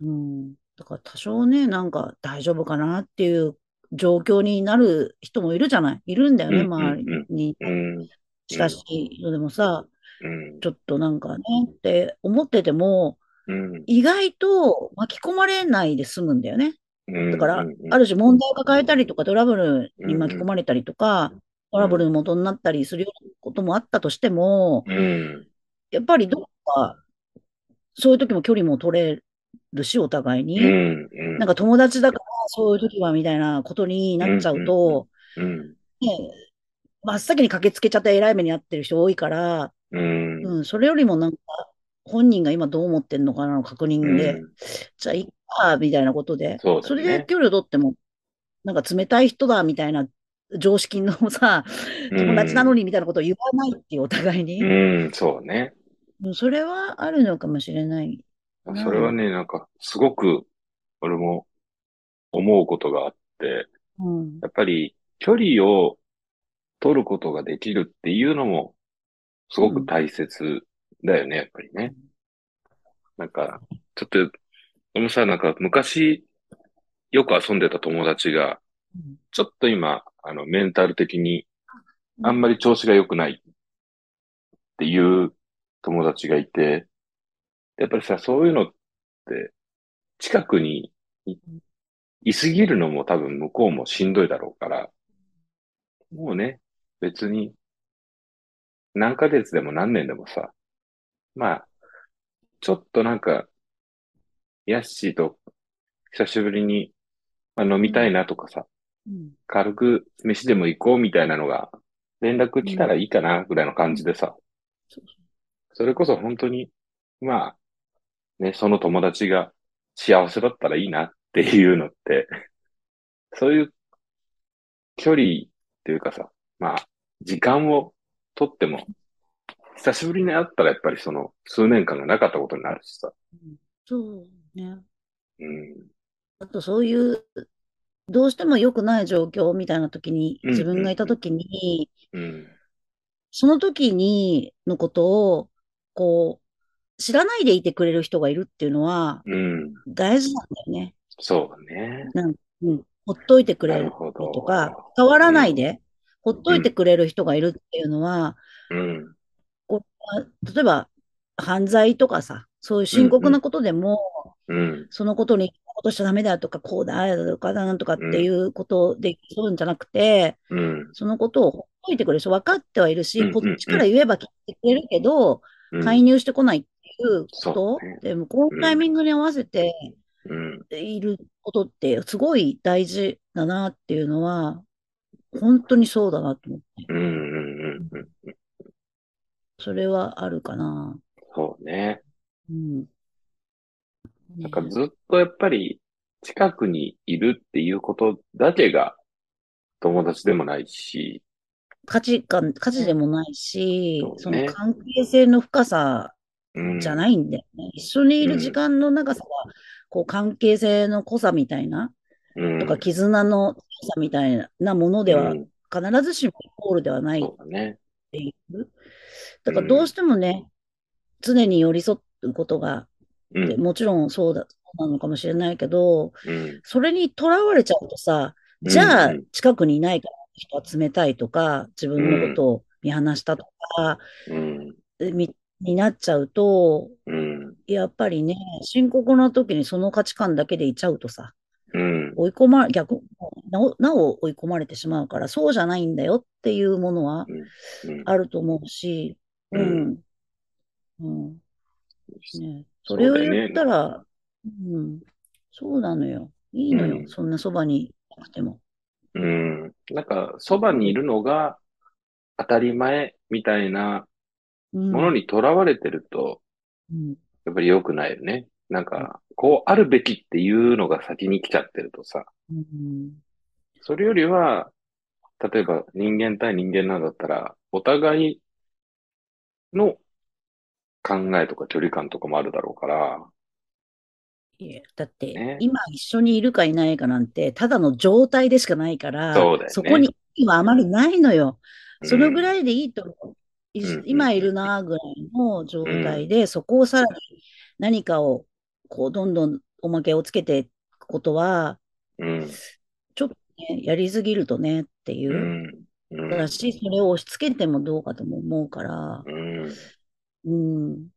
うん。だから多少ね、なんか大丈夫かなっていう状況になる人もいるじゃない？いるんだよね、うん周りに。うん、親しい人でもさ、うん、ちょっとなんかねって思ってても、うん、意外と巻き込まれないで済むんだよね。うん。だからうん、ある種問題を抱えたりとか、トラブルに巻き込まれたりとか、トラブルの元になったりするようなこともあったとしても、うん、やっぱりどっか、そういう時も距離も取れるし、お互いに。うん、うん。なんか友達だから、そういう時はみたいなことになっちゃうと、うん、ね、真っ先に駆けつけちゃって偉い目に遭ってる人多いから、うん、うん、それよりもなんか、本人が今どう思ってんのかなの確認で、うんじゃあ、いっか、みたいなことで、そねれで距離を取っても、なんか冷たい人だ、みたいな常識のさ、友達なのにみたいなことを言わないっていう、お互いに。うん、そうね。うんそれはあるのかもしれない。うんそれはね、なんか、すごく、俺も思うことがあって、うん。やっぱり、距離を取ることができるっていうのも、すごく大切だよね、やっぱりね。なんか、ちょっと、俺もさ、なんか、昔、よく遊んでた友達が、ちょっと今、あの、メンタル的に、あんまり調子が良くないっていう友達がいて、やっぱりさ、そういうのって、近くにいいすぎるのも多分向こうもしんどいだろうから、もうね、別に、何ヶ月でも何年でもさ、まあ、ちょっとなんか、ヤッシーと久しぶりに、まあ、飲みたいなとかさ、うん。軽く飯でも行こうみたいなのが、連絡来たらいいかな、ぐらいの感じでさ、それこそ本当に、まあ、ね、その友達が幸せだったらいいなっていうのって、そういう距離っていうかさ、まあ、時間をとっても、久しぶりに会ったらやっぱりその数年間がなかったことになるしさ。そうね。うん。あとそういう、どうしても良くない状況みたいな時に、うん自分がいた時に、うん。その時にのことを、こう、知らないでいてくれる人がいるっていうのはうん。大事なんだよね。そうね。うん。ほっといてくれなる。とか、変わらないで、ほっといてくれる人がいるっていうのは、うん。こ例えば、犯罪とかさ、そういう深刻なことでも、うん。そのことに、こうとしちゃダメだとか、こうだ、とか、なんとかっていうことでそううんじゃなくて、うん。そのことをほっといてくれる人分かってはいるし、うんこっちから言えば聞いてくれるけど、うん。介入してこないっていいうこそとでも、このタイミングに合わせてうん。いることってすごい大事だなっていうのは、本当にそうだなと思って。うんうんうんうん。それはあるかな。そうね。うん。なんかずっとやっぱり近くにいるっていうことだけが友達でもないし、価値観、価値でもないし、そうねその関係性の深さうん。じゃないんだよね。一緒にいる時間の長さが、こう関係性の濃さみたいな、うん。とか絆の強さみたいなものではうん必ずしもイコールではない。っていう。だからどうしてもね、常に寄り添うことが、うん。もちろんそうだ、そうなのかもしれないけど、うん。それにとらわれちゃうとさ、じゃあうん近くにいないから人は冷たいとか、自分のことを見放したとか、うん。みになっちゃうと、うん。やっぱりね、深刻な時にその価値観だけでいちゃうとさ、うん。追い込ま、逆、なお、なお追い込まれてしまうから、そうじゃないんだよっていうものはうん。あると思うし、ううんん。うん。ね、それを言ったら、うん。そうなのよ。いいのよ。うんそんなそばにいなくても。うん。なんか、そばにいるのが当たり前みたいなうん。ものにとらわれてると、うん。やっぱり良くないよね。なんか、こうあるべきっていうのが先に来ちゃってるとさ、うん。それよりは、例えば人間対人間なんだったら、お互いの考えとか距離感とかもあるだろうから、いやだって、ね。今一緒にいるかいないかなんて、ただの状態でしかないから、そうだよね。こに意味はあまりないのよ。そのぐい、らいでいいと思う。いうん。今いるなぐらいの状態で、そこをさらに何かを、こう、どんどんおまけをつけていくことは、うん、ちょっとね、やりすぎるとねっていう。う。ん、うん、だし、それを押し付けてもどうかとも思うから、うん、うん。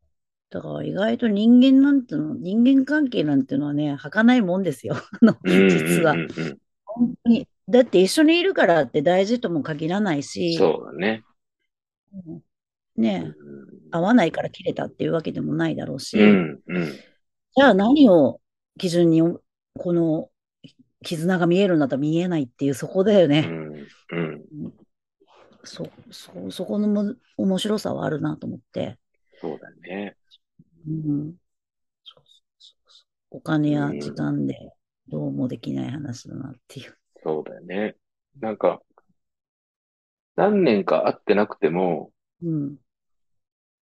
だから意外と人間なんての、人間関係なんてのはね、儚いもんですよ。<laughs> 実は本当に。だって一緒にいるからって大事とも限らないし、そうだね。うんうねん、合わないから切れたっていうわけでもないだろうし、うん、うん、じゃあ何を基準にこの絆が見えるんだったら見えないっていうそこだよね。うん、うん、そ、そ、そこのも面白さはあるなと思って。そうだね。うん。そうそうそうそうお金や時間でどうもできない話だなっていう。そうだよね。なんか、何年か会ってなくても、うん。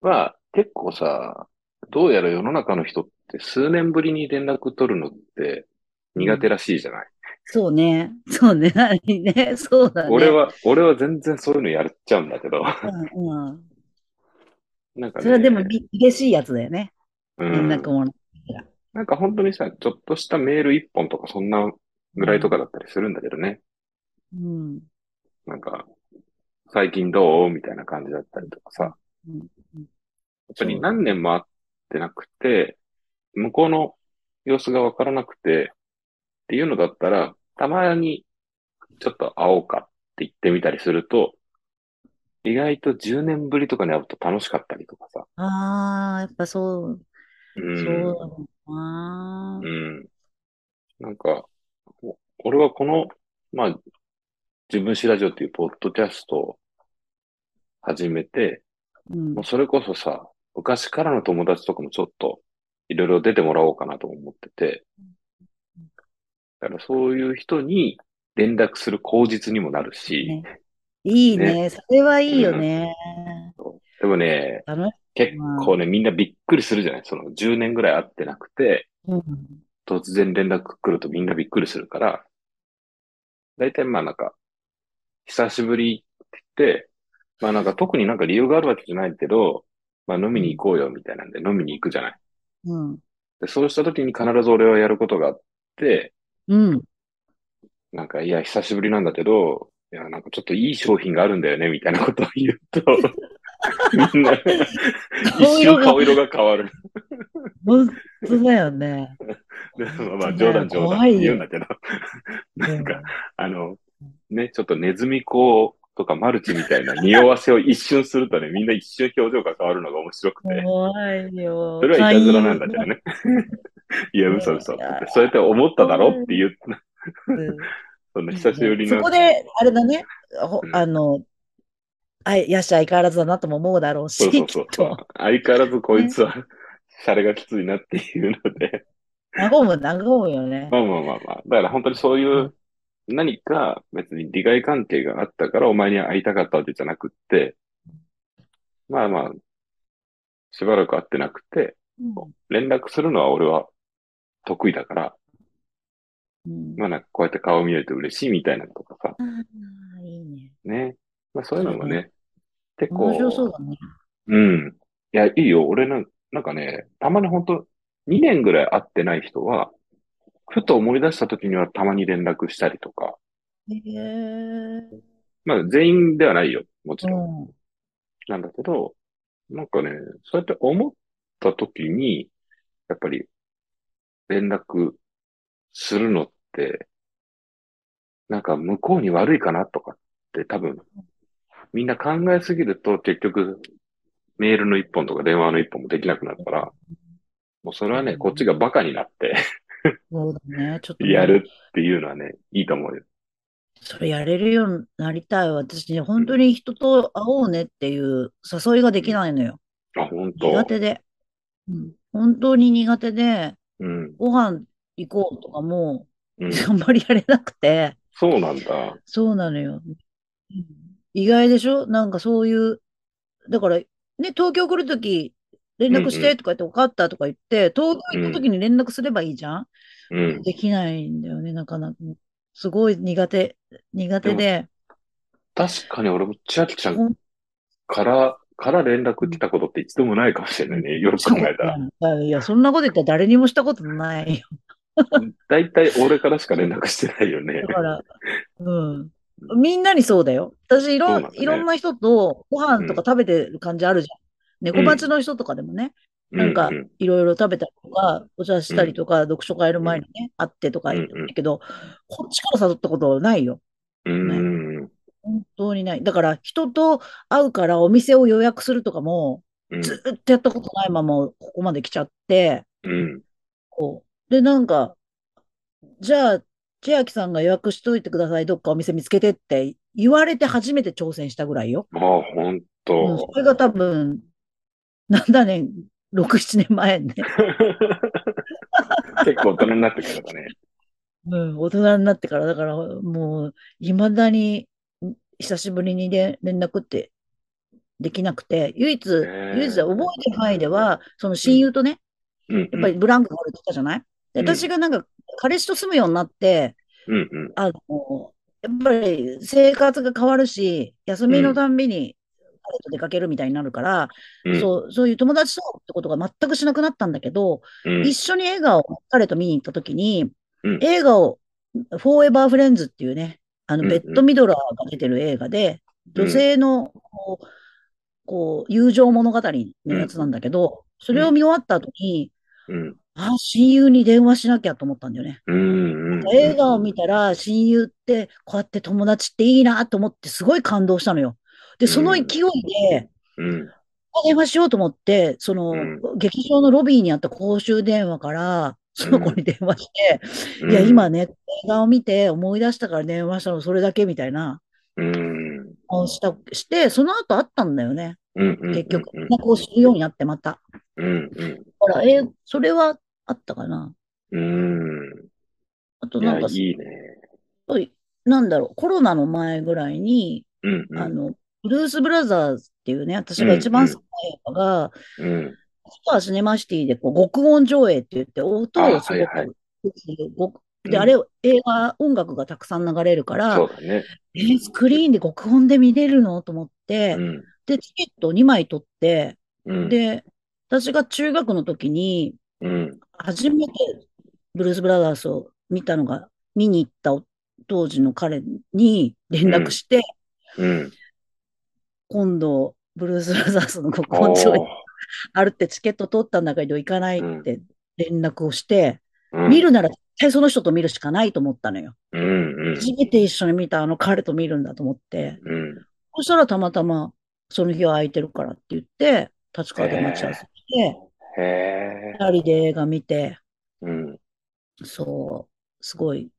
まあ、結構さ、どうやら世の中の人って数年ぶりに連絡取るのって苦手らしいじゃない？そうね。そうね。<laughs> 何ね？そうだね。俺は、俺は全然そういうのやっちゃうんだけど、うんうん。なんかね、それはでもび嬉しいやつだよね。うん、連絡もらっなんか本当にさ、ちょっとしたメール一本とかそんなぐらいとかだったりするんだけどね。うん。なんか、最近どうみたいな感じだったりとかさ。うんうんやっぱり何年も会ってなくて、向こうの様子がわからなくて、っていうのだったら、たまにちょっと会おうかって言ってみたりすると、意外と10年ぶりとかに会うと楽しかったりとかさ。ああ、やっぱそう、うん。そうだろうなう。ん。なんか、お俺はこの、まあ、自分史ラジオっていうポッドキャストを始めて、うんもうそれこそさ、昔からの友達とかもちょっといろいろ出てもらおうかなと思ってて、だからそういう人に連絡する口実にもなるし、ねいいね。それはいいよね。でもね、結構ね、みんなびっくりするじゃない？その10年ぐらい会ってなくて、い。うん突然連絡来るとみんなびっくりするから、だいたいまあなんか、久しぶりって言って、まあなんか特になんか理由があるわけじゃないけど、まあ飲みに行こうよみたいなんで飲みに行くじゃない？うん。でそうした時に必ず俺はやることがあって、うん。なんか、いや、久しぶりなんだけど、いや、なんかちょっといい商品があるんだよね、みたいなことを言うと、<laughs> みんな、一瞬顔色が変わる。本当だよね。でまあまあ、冗談冗談って言うんだけど、なんか、あの、ね、ちょっとネズミ講とかマルチみたいな匂わせを一瞬するとね、みんな一瞬表情が変わるのが面白くて。怖いよ。それはいたずらなんだけどね。<laughs> いや、嘘嘘。そうやって思っただろって言。うんそんな久しぶりの。そこで、あれだね、あの、あい、やし相変わらずだなとも思うだろうし、そうそうそう。相変わらずこいつは、シャレがきついなっていうので。和む、和むよね。まあまあまあまあ。だから本当にそういう、何か別に利害関係があったからお前に会いたかったわけじゃなくって、まあまあ、しばらく会ってなくて、連絡するのは俺は得意だから、うんまあなんかこうやって顔見れて嬉しいみたいなのとかさ、ああ、いいね。ね。まあそういうのもね、結面白そう構、だね。うん。いや、いいよ。俺なんなんかね、たまに本当2年ぐらい会ってない人は、ふと思い出した時にはたまに連絡したりとか、へえ。まあ全員ではないよ。もちうろん。ん。なんだけど、なんかね、そうやって思った時に、やっぱり連絡するのって、なんか向こうに悪いかなとかって多分、みんな考えすぎると結局メールの一本とか電話の一本もできなくなるから、もうそれはね、こっちがバカになってそうだね。ちょっとねやるっていうのはね、いいと思うよ。それやれるようになりたい。私ね、本当に人と会おうねっていう誘いができないのよ。あ、本当苦手で。うん。本当に苦手で、うん、ご飯行こうとかも、うん。<laughs> あんまりやれなくて、そうなんだ。そうなのよ。うん意外でしょ？なんかそういう、だから、ね、東京来るとき、連絡してとか言って、分かったとか言って、東京行ったときに連絡すればいいじゃん？うん。できないんだよね、なかなか。すごい苦手、苦手で。確かに俺も千秋ちゃんから、から連絡来たことって一度もないかもしれないね。よく考えたら。いや、そんなこと言ったら誰にもしたことないよ。だいたい俺からしか連絡してないよねだ。から、うん。みんなにそうだよ。私、いろねいろんな人とご飯とか食べてる感じあるじゃん。猫町の人とかでもね、なんかうういろいろ食べたりとか、お茶したりとか、読書会の前にね、会ってとか言うんうんうけど、こっちから誘ったことないよ。うん。本当にない。だから、人と会うからお店を予約するとかも、うん。ずっとやったことないままここまで来ちゃって、うん。こう。で、なんか、じゃあ、千秋さんが予約しといてください、どっかお店見つけてって言われて初めて挑戦したぐらいよ。ああ、ほんうん、とそ。れが多分、なんだね、6、7年前ね。<laughs> 結構大人になってからだね。うん、大人になってから、だからもう、いまだに久しぶりにで連絡ってできなくて、唯一、ー唯一覚えてる範囲では、その親友とね、うん。やっぱりブランクがあるって言ったじゃない？私がなんか、彼氏と住むようになって、うんうん。あの、やっぱり生活が変わるし、休みのたんびに彼と出かけるみたいになるから、うん。そう、そういう友達と会うってことが全くしなくなったんだけど、うん。一緒に映画を彼と見に行ったときに、うん映画を、フォーエバーフレンズっていうね、あの、ベッド・ミドラーが出てる映画で、女性の、こう、こう友情物語のやつなんだけど、それを見終わった後に、うん。あ、親友に電話しなきゃと思ったんだよね。うん。うん。映画を見たら、親友って、こうやって友達っていいなと思って、すごい感動したのよ。で、その勢いで、うん。あ電話しようと思って、その、うん劇場のロビーにあった公衆電話から、その子に電話して、うん。いや、今ね、映画を見て思い出したから電話したの、それだけみたいな、うん。をした、して、その後会ったんだよね。結局。うん。こうするようになって、また。うん。うん。ほら、え、それはあったかな。うん。あと、なんか、いいね。そうなんだろう、コロナの前ぐらいに、うん。うん。あの、ブルース・ブラザーズっていうね、私が一番好きな映画が、うん。スパーシネマシティでこう極音上映って言って、音をすごあはいはいく打つごで、うんあれ、映画、音楽がたくさん流れるから、そうだね。えースクリーンで極音で見れるのと思って、うん。で、チケット2枚取って、うん。で、私が中学の時に、うん。初めてブルース・ブラザーズを見たのが、見に行った当時の彼に連絡して、うん。今度、ブルース・ブラザーズの極お音上映ーあるってチケット取ったんだけど行かないって連絡をして、うん。見るなら絶対その人と見るしかないと思ったのよ。初めて一緒に見たあの彼と見るんだと思って、うん。そしたらたまたま、その日は空いてるからって言って、立川で待ち合わせして、へえ。二人で映画見て、うん。そう、すごい。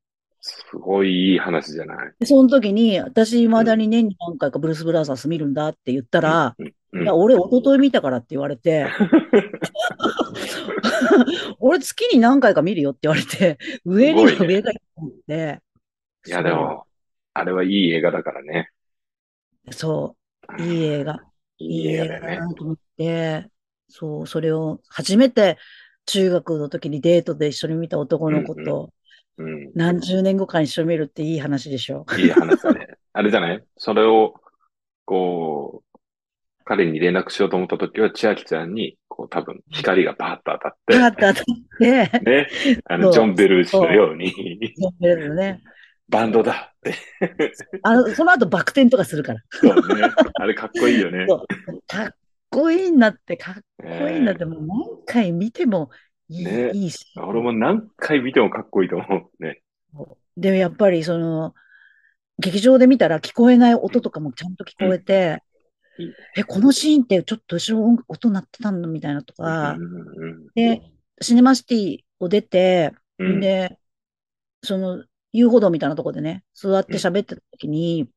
すごいいい話じゃない？でその時に、私、未だに年に何回かブルース・ブラザース見るんだって言ったら、うんいや、俺、一昨日見たからって言われて、<laughs> 俺、月に何回か見るよって言われて、上に上がいって、いや、でも、あれはいい映画だからね。そう、いい映画。いい映画だ。なと思って、そう、それを初めて中学の時にデートで一緒に見た男の子とうん。何十年後かに一緒に見るっていい話でしょ。いい話だね。あれじゃない？それを、こう、彼に連絡しようと思った時は、千秋ちゃんに、こう、多分、光がバーッと当たっパーて、ッと当たって、ね、あの、ジョン・ベルーシのように、そうですね。バンドだって。あの、その後バク転とかするから。そうね。あれかっこいいよね。かっこいいんだって、かっこいいんだっえて、もう何回見てもいい,、ね。いいし。え俺も何回見てもかっこいいと思う。ね。でもやっぱりその、劇場で見たら聞こえない音とかもちゃんと聞こえて、うん。え、このシーンってちょっと後ろ音音鳴ってたんだみたいなとうか、んうんで、シネマシティを出て、うん。で、その遊歩道みたいなところでね、座って喋ってた時に、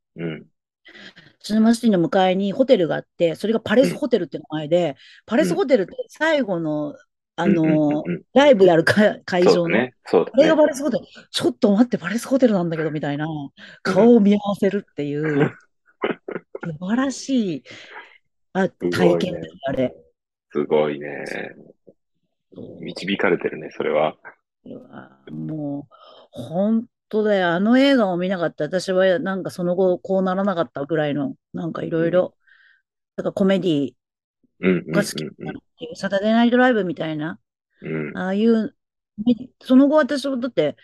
うん。シネマシティの向かいにホテルがあって、それがパレスホテルって名前で、パレスホテルって最後の、あのライブやるか会場の、ね。そうあれが。パレスホテル。ちょっと待って、パレスホテルなんだけど、みたいな、顔を見合わせるっていう、素晴らしい、あ、体験だよあれ。すごいね。導かれてるね、それは。もう、本当だよ。あの映画を見なかった私は、なんかその後、こうならなかったぐらいの、なんかいろいろ、だからコメディうんうんが好きになるっていう、サタデーナイトライブみたいな、うんうん。ああいう、その後私はだって、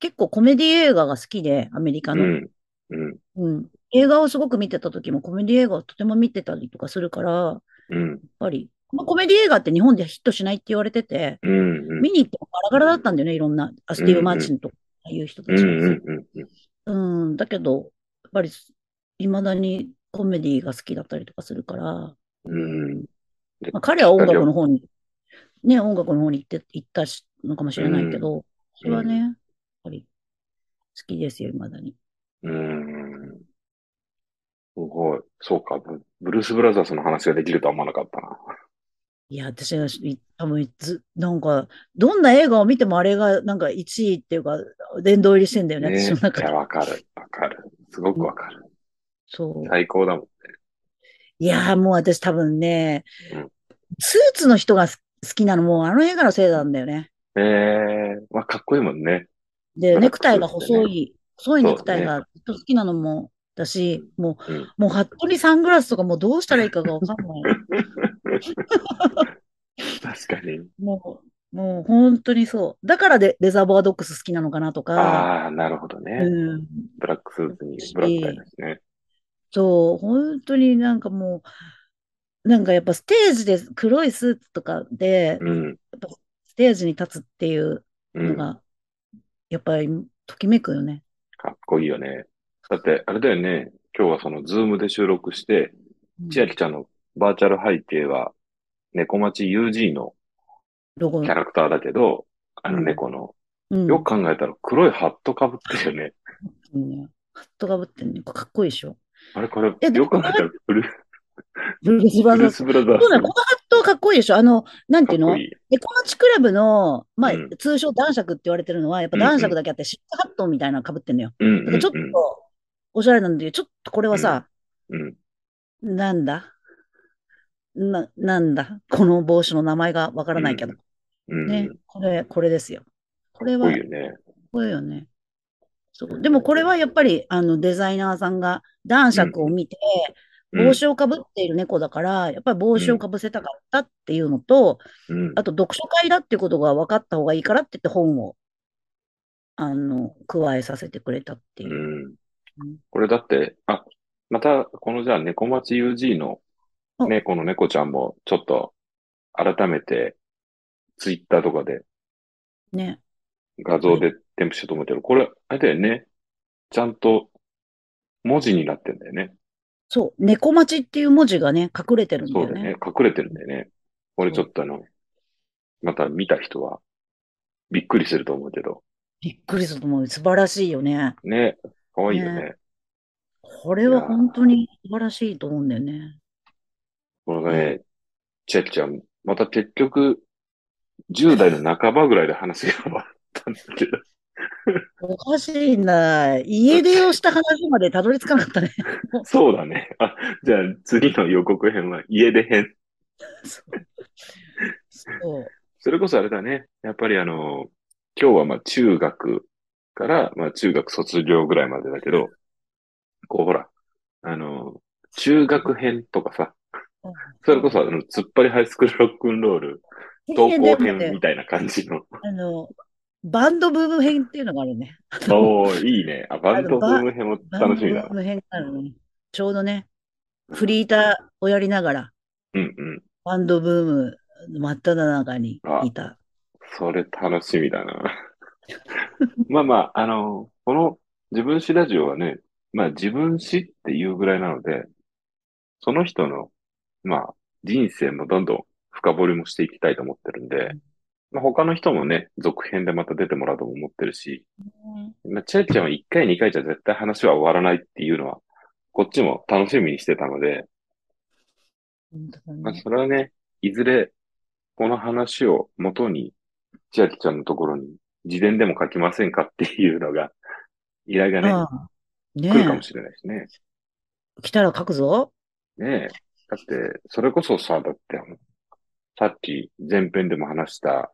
結構コメディ映画が好きで、アメリカの。うん。うん。うん。映画をすごく見てた時もコメディ映画をとても見てたりとかするから、やっうん。ぱり、まあ、コメディ映画って日本でヒットしないって言われてて、うん。うん。見に行ってもガラガラだったんだよね、いろんな。あスティーブ・マーチンとかいう人たちが。うん。うん。うん。うん、だけど、やっぱり、未だにコメディが好きだったりとかするから、うん。まあ、彼は音楽の方に、ね、音楽の方に行って、行ったしのかもしれないけど、それはね、やっぱり好きですよ、未だに。うん。すごい。そうか。ブブルース・ブラザースの話ができるとは思わなかったな。いや、私がい多分ず、なんか、どんな映画を見てもあれが、なんか1位っていうか、殿堂入りしてんだよね、ね。私の中でいや、。わかる。わかる。すごくわかる。そう。最高だもん。いやー、もう私多分ねうん、スーツの人が好きなのも、あの映画のせいなんだよね。ええー、まあ、かっこいいもんね。で、ネクタイが細い、細いネクタイがずっと好きなのもだし、もうん。う、もう、服部サングラスとかもうどうしたらいいかがわかんない。<laughs> 確かに。もう、もう本当にそう。だからでレザーボアドックス好きなのかなとか、ああ、なるほどね。うん、ブラックスーツにブラックタイですね。そう、本当になんかもう、なんかやっぱステージで黒いスーツとかで、うん。ステージに立つっていううん。のが、やっぱりときめくよね。かっこいいよね。だって、あれだよね。今日はそのズームで収録して、うん千秋ちゃんのバーチャル背景は、猫町 UG のロゴキャラクターだけど、あのうん猫の、うんよく考えたら黒いハットかぶってるよね。うんハットかぶってんね。かっこいいでしょ。あれこれ、よく考えたらブルーブルース・ブラザース。ブルース・ブラザーそうだね、スこのハットかっこいいでしょ。あの、なんていうの？いい。エコマチクラブの、まあうん、通称男爵って言われてるのは、やっぱ男爵だけあって、シッツハットみたいなのかぶってんのよ。うんうんだからちょっと、おしゃれなんだけど、ちょっとこれはさ、うん。なんだ？な、なんだこの帽子の名前がわからないけど。うん。ね、これ、これですよ。これは、こいいよね。これよね。そう。でもこれはやっぱり、あの、デザイナーさんが男爵を見て、帽子をかぶっている猫だから、やっぱり帽子をかぶせたかったっていうのと、うん。あと読書会だってことが分かった方がいいからって言って本を、あの、加えさせてくれたっていうう。んうん。これだって、あ、また、このじゃあ、猫町 UG のお猫の猫ちゃんも、ちょっと、改めて、ツイッターとかでね。画像で添付しようと思うけど、これ、あれだよね。ちゃんと、文字になってんだよね。そう、猫町っていう文字がね、隠れてるんだよね。そうだよね。隠れてるんだよね。俺ちょっとあの、また見た人はびっくりすると思うけど。びっくりすると思う。素晴らしいよね。ね。かわいいよね。これは本当に素晴らしいと思うんだよね。これがね、チェッちゃん、また結局、10代の半ばぐらいで話が終わったんだけど。おかしいな。家出をした話までたどり着かなかったね。<laughs> そうだね。あ、じゃあ次の予告編は家出編。そう。そう。それこそあれだね。やっぱりあの、今日はまあ中学から、まあ中学卒業ぐらいまでだけど、こうほら、あの、中学編とかさ、それこそあの、突っ張りハイスクールロックンロール、登校編みたいな感じの。あの、バンドブーム編っていうのがあるね。おー、いいね。あ、バンドブーム編もバンド楽しみだなブー。ム編があるね。ちょうどね、フリーターをやりながら、うんうん。バンドブーム真っ只中にいた。それ楽しみだな。<laughs> まあまあ、あの、この自分史ラジオはね、まあ自分史っていうぐらいなので、その人の、まあ人生もどんどん深掘りもしていきたいと思ってるんで、まあ他の人もね、続編でまた出てもらうとも思ってるし、まあ、チェイちゃんは1回2回じゃ絶対話は終わらないっていうのは、こっちも楽しみにしてたので、まあねそれはね、いずれこの話を元に、千秋ちゃんのところに自伝でも書きませんかっていうのが、依頼がね、ああねえ来るかも、しれないですね。来たら書くぞ。ねえ。だって、それこそさ、だってさっき前編でも話した、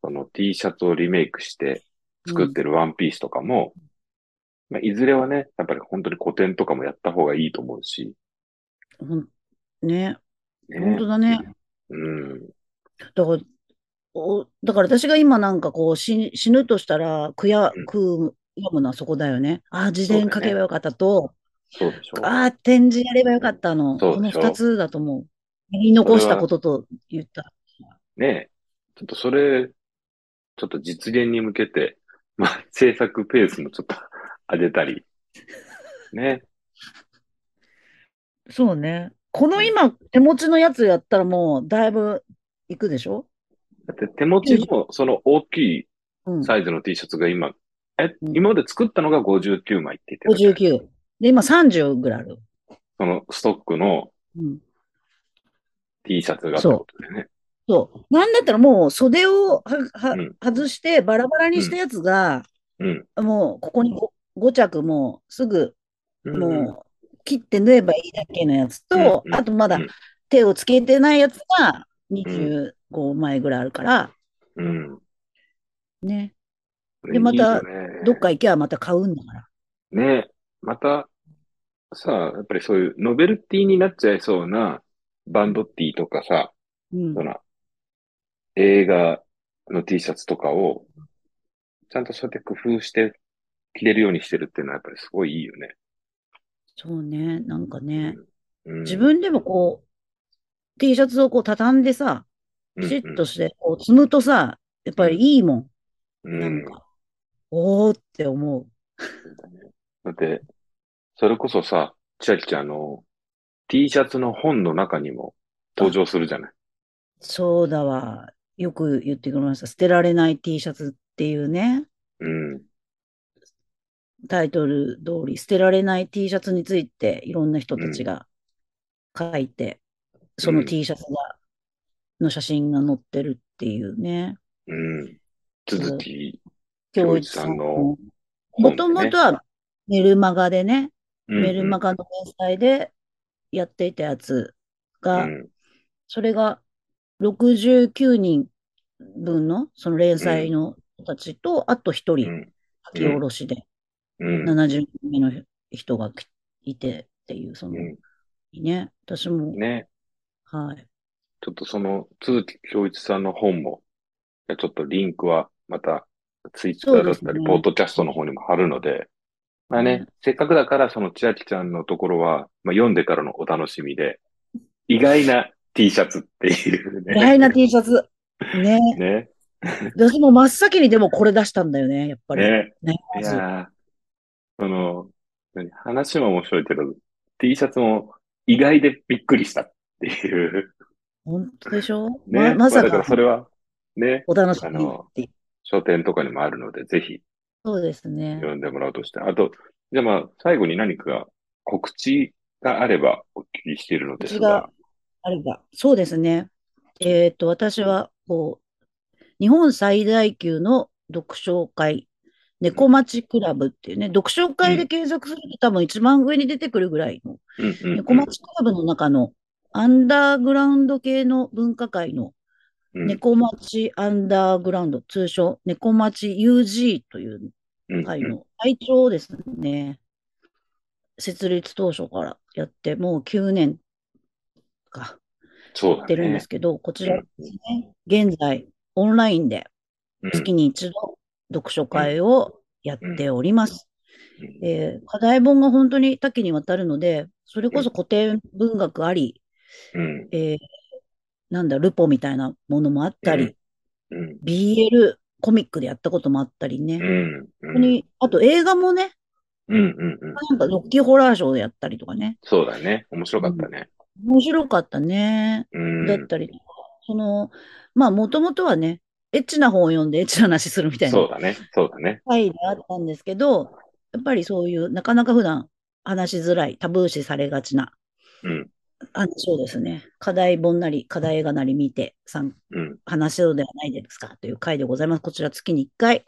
その T シャツをリメイクして作ってるワンピースとかも、まあ、いずれはね、やっぱり本当に古典とかもやった方がいいと思うし、ほんね。ね。本当だね。うん。だから、おだから私が今なんかこう死死ぬとしたら悔やうん。悔やむのはそこだよね。ああ、自伝書けばよかったと、そうでしょああ、展示やればよかったの。この二つだと思う。やり残したことと言った。ねえ。ちょっとそれ、ちょっと実現に向けて、<laughs> まあ、制作ペースもちょっと <laughs> 上げたり。ね。そうね。この今、手持ちのやつやったらもうだいぶいくでしょ？だって手持ちのその大きいうん。サイズの T シャツが今、え、うん今まで作ったのが59枚って言ってたじゃん。59。で、今30ぐらいある。そのストックのうん。T シャツがってことでね。そう。なんだったらもう袖をははうん外してバラバラにしたやつが、うん。もうここに 5, 着もうすぐうんもう切って縫えばいいだけのやつと、うんあとまだうん手をつけてないやつが25枚ぐらいあるから、うん。ね。ででまたどっか行けばまた買うんだから。ねまた、さ、やっぱりそういうノベルティになっちゃいそうなバンドティーとかさ、うんそ。の映画の T シャツとかを、ちゃんとそうやって工夫して着れるようにしてるっていうのはやっぱりすごいいいよね。そうね。なんかね、うん、自分でもこう、T シャツをこう畳んでさ、うん、ピシッとして、こう積むとさ、やっぱりいいもん。うん、なんか、おーって思う。だって、それこそさ、千秋ちゃんあの、T シャツの本の中にも登場するじゃない。そうだわ。よく言ってくれました。捨てられない T シャツっていうね、うん。タイトル通り、捨てられない T シャツについていろんな人たちが書いて、その T シャツが、の写真が載ってるっていうね。うん。鈴木京京一さ。んのもともとはメルマガでね、うんメルマガの連載でやっていたやつが、うんそれが69人分のその連載の人たちと、あと1う人ん。書き下ろしでうん。70人目の人がいてっていう、その、うんね、私も、ね。はい。ちょっとその、鈴木京一さんの本も、ちょっとリンクはまた、ツイッターだったり、ポッドキャストの方にも貼るので、まあね、せっかくだから、その千秋ちゃんのところは、まあ、読んでからのお楽しみで、意外な T シャツっていうね。意外な T シャツ。ね。<laughs> ね。私も真っ先にでもこれ出したんだよね、やっぱり。ね。ね。いやー、その、何？話も面白いけど、T シャツも意外でびっくりしたっていう。本当でしょ？ね。ま、まさあだからかそれは、ね、お楽しみあのっていう。書店とかにもあるので、ぜひそうですね。読んでもらうとして。あと、じゃあまあ、最後に何か告知があればお聞きしているのですが。あれば。そうですね。えっと、私は、こう、日本最大級の読書会、猫町クラブっていうね、読書会で検索すると多分一番上に出てくるぐらいの、うん猫町クラブの中のアンダーグラウンド系の文化会のうん猫町アンダーグラウンド、通称猫町 UG といううん会の。会長をですね、設立当初からやって、もう9年か、やってるんでねす。けど、こちらですね、現在、オンラインでうん。月に一度読書会をやっております。うん。えー課題本が本当に多岐にわたるので、それこそ古典文学あり、うん。えーなんだ、ルポみたいなものもあったり、うん。BL コミックでやったこともあったりね。うん。本当に、あと映画もね、うん。うん。うん。なんかロッキーホラーショーでやったりとかね。そうだね。面白かったね。面白かったね。うん。だったりその、まあ、もともとはね、エッチな本を読んでエッチな話するみたいなそうだね。そうだね。回であったんですけど、やっぱりそういう、なかなか普段話しづらい、タブー視されがちなうん。話をですね、課題本なり、課題映画なり見て、さんうん。話すのではないですかという回でございます。こちら月に1回、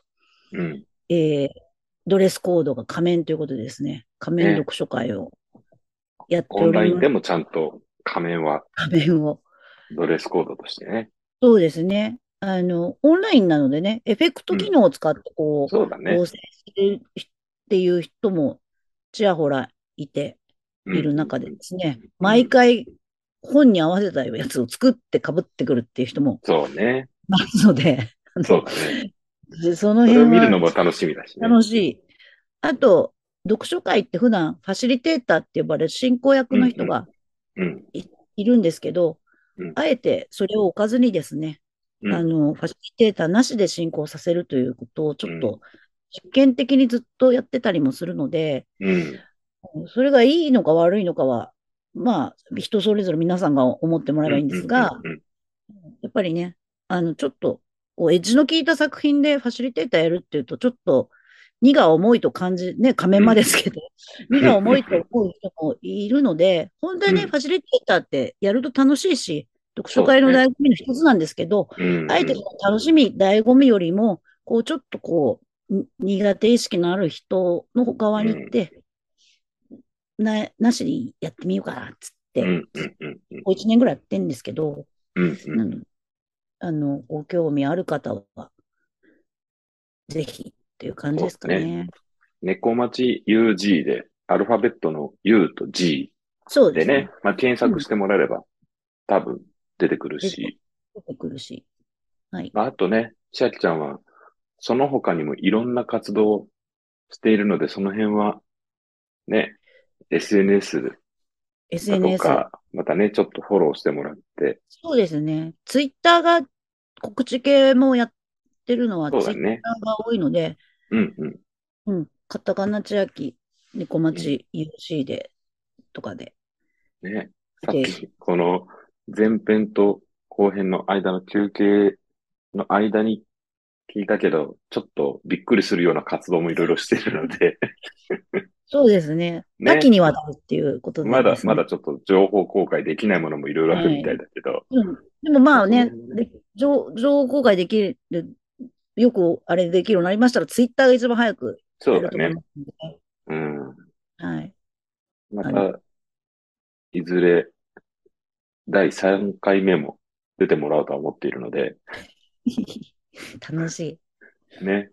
うん。えードレスコードが仮面ということでですね、仮面ね読書会をやってオンラおります。インでもちゃんと仮面は仮面を。ドレスコードとしてね。そうですね。あの、オンラインなのでね、エフェクト機能を使ってこう、そうだね合。成してるっていう人もちらほらいてうんいる中でですね、毎回本に合わせたやつを作って被ってくるっていう人もそうね。いますので、そうだね。でその辺は見るのも楽しみだしね。楽しい。あと、読書会って普段ファシリテーターって呼ばれる進行役の人がうん。いるんですけど、うんあえてそれを置かずにですね、うんあの、ファシリテーターなしで進行させるということをちょっうんと実験的にずっとやってたりもするので、うん。それがいいのか悪いのかは、まあ、人それぞれ皆さんが思ってもらえばいいんですが、やっぱりね、あの、ちょっと、エッジの効いた作品でファシリテーターやるっていうと、ちょっと、荷が重いと感じ、ね、仮面まですけど、荷が重いと思う人もいるので、本当にね、うん。ファシリテーターってやると楽しいし、読書会の醍醐味の一つなんですけど、うん。あえて楽しみ、醍醐味よりも、こう、ちょっとこう、に苦手意識のある人の側に行って、な、なしにやってみようかな、つって、うん。うん。うん。うん。こう一年ぐらいやってんですけど、うん。なのあの、ご興味ある方は、ぜひっていう感じですかね。猫町 UG で、アルファベットの U と G そうでね。ですね、まあ、検索してもらえれば、多分出てくるし、出てくるし。はい。まああとね、千秋ちゃんは、その他にもいろんな活動をしているので、その辺は、ね、SNS だと SNS。か、またね、ちょっとフォローしてもらって、そうですね。ツイッターが告知系もやってるのは、ツイッター。が多いので、うんうん。うん。カタカナ千秋、猫町 UC で、とかで。ね。さっき、この前編と後編の間の休憩の間に聞いたけど、ちょっとびっくりするような活動もいろいろしているので、そうですね。ね多岐にわたるっていうことでまだですねまだちょっと情報公開できないものもいろいろあるみたいだけど、うん。でもまあね情情報公開できる、よくあれできるようになりましたら、ツイッターが一番早くそうだねうん。はい。まあた、いずれ、第3回目も出てもらおうとは思っているので、<laughs> 楽しね。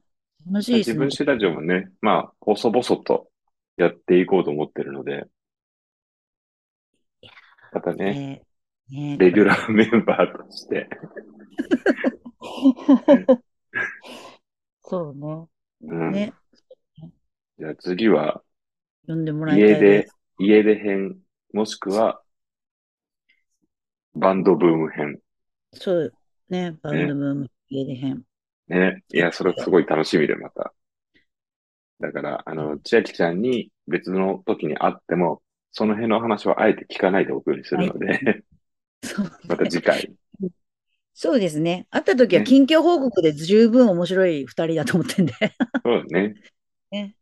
い。楽しいですね自分。史ラジオもね、まあ、細々とやっていこうと思ってるので、またね、ねねレギュラーメンバーとして、<laughs> そうね。うん。ね。じゃあ次は、呼んでもらいた家いで。です家出編、もしくは、バンドブーム編。そうね。バンドブーム、家出編。ね。いや、それすごい楽しみで、また。だから、あの、千秋ちゃんに別の時に会っても、その辺の話はあえて聞かないでおくようにするので、そう <laughs> また次回。そうですね。会った時はね近況報告で十分面白い二人だと思ってんで。そうね。<laughs> ね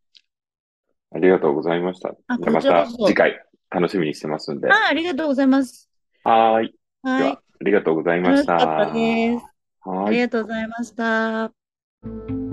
ありがとうございました。あまた次回楽しみにしてますんで。あ、ありがとうございます。はーい。ではい。は、ありがとうございまし。楽しかったはーい。りがとうございました。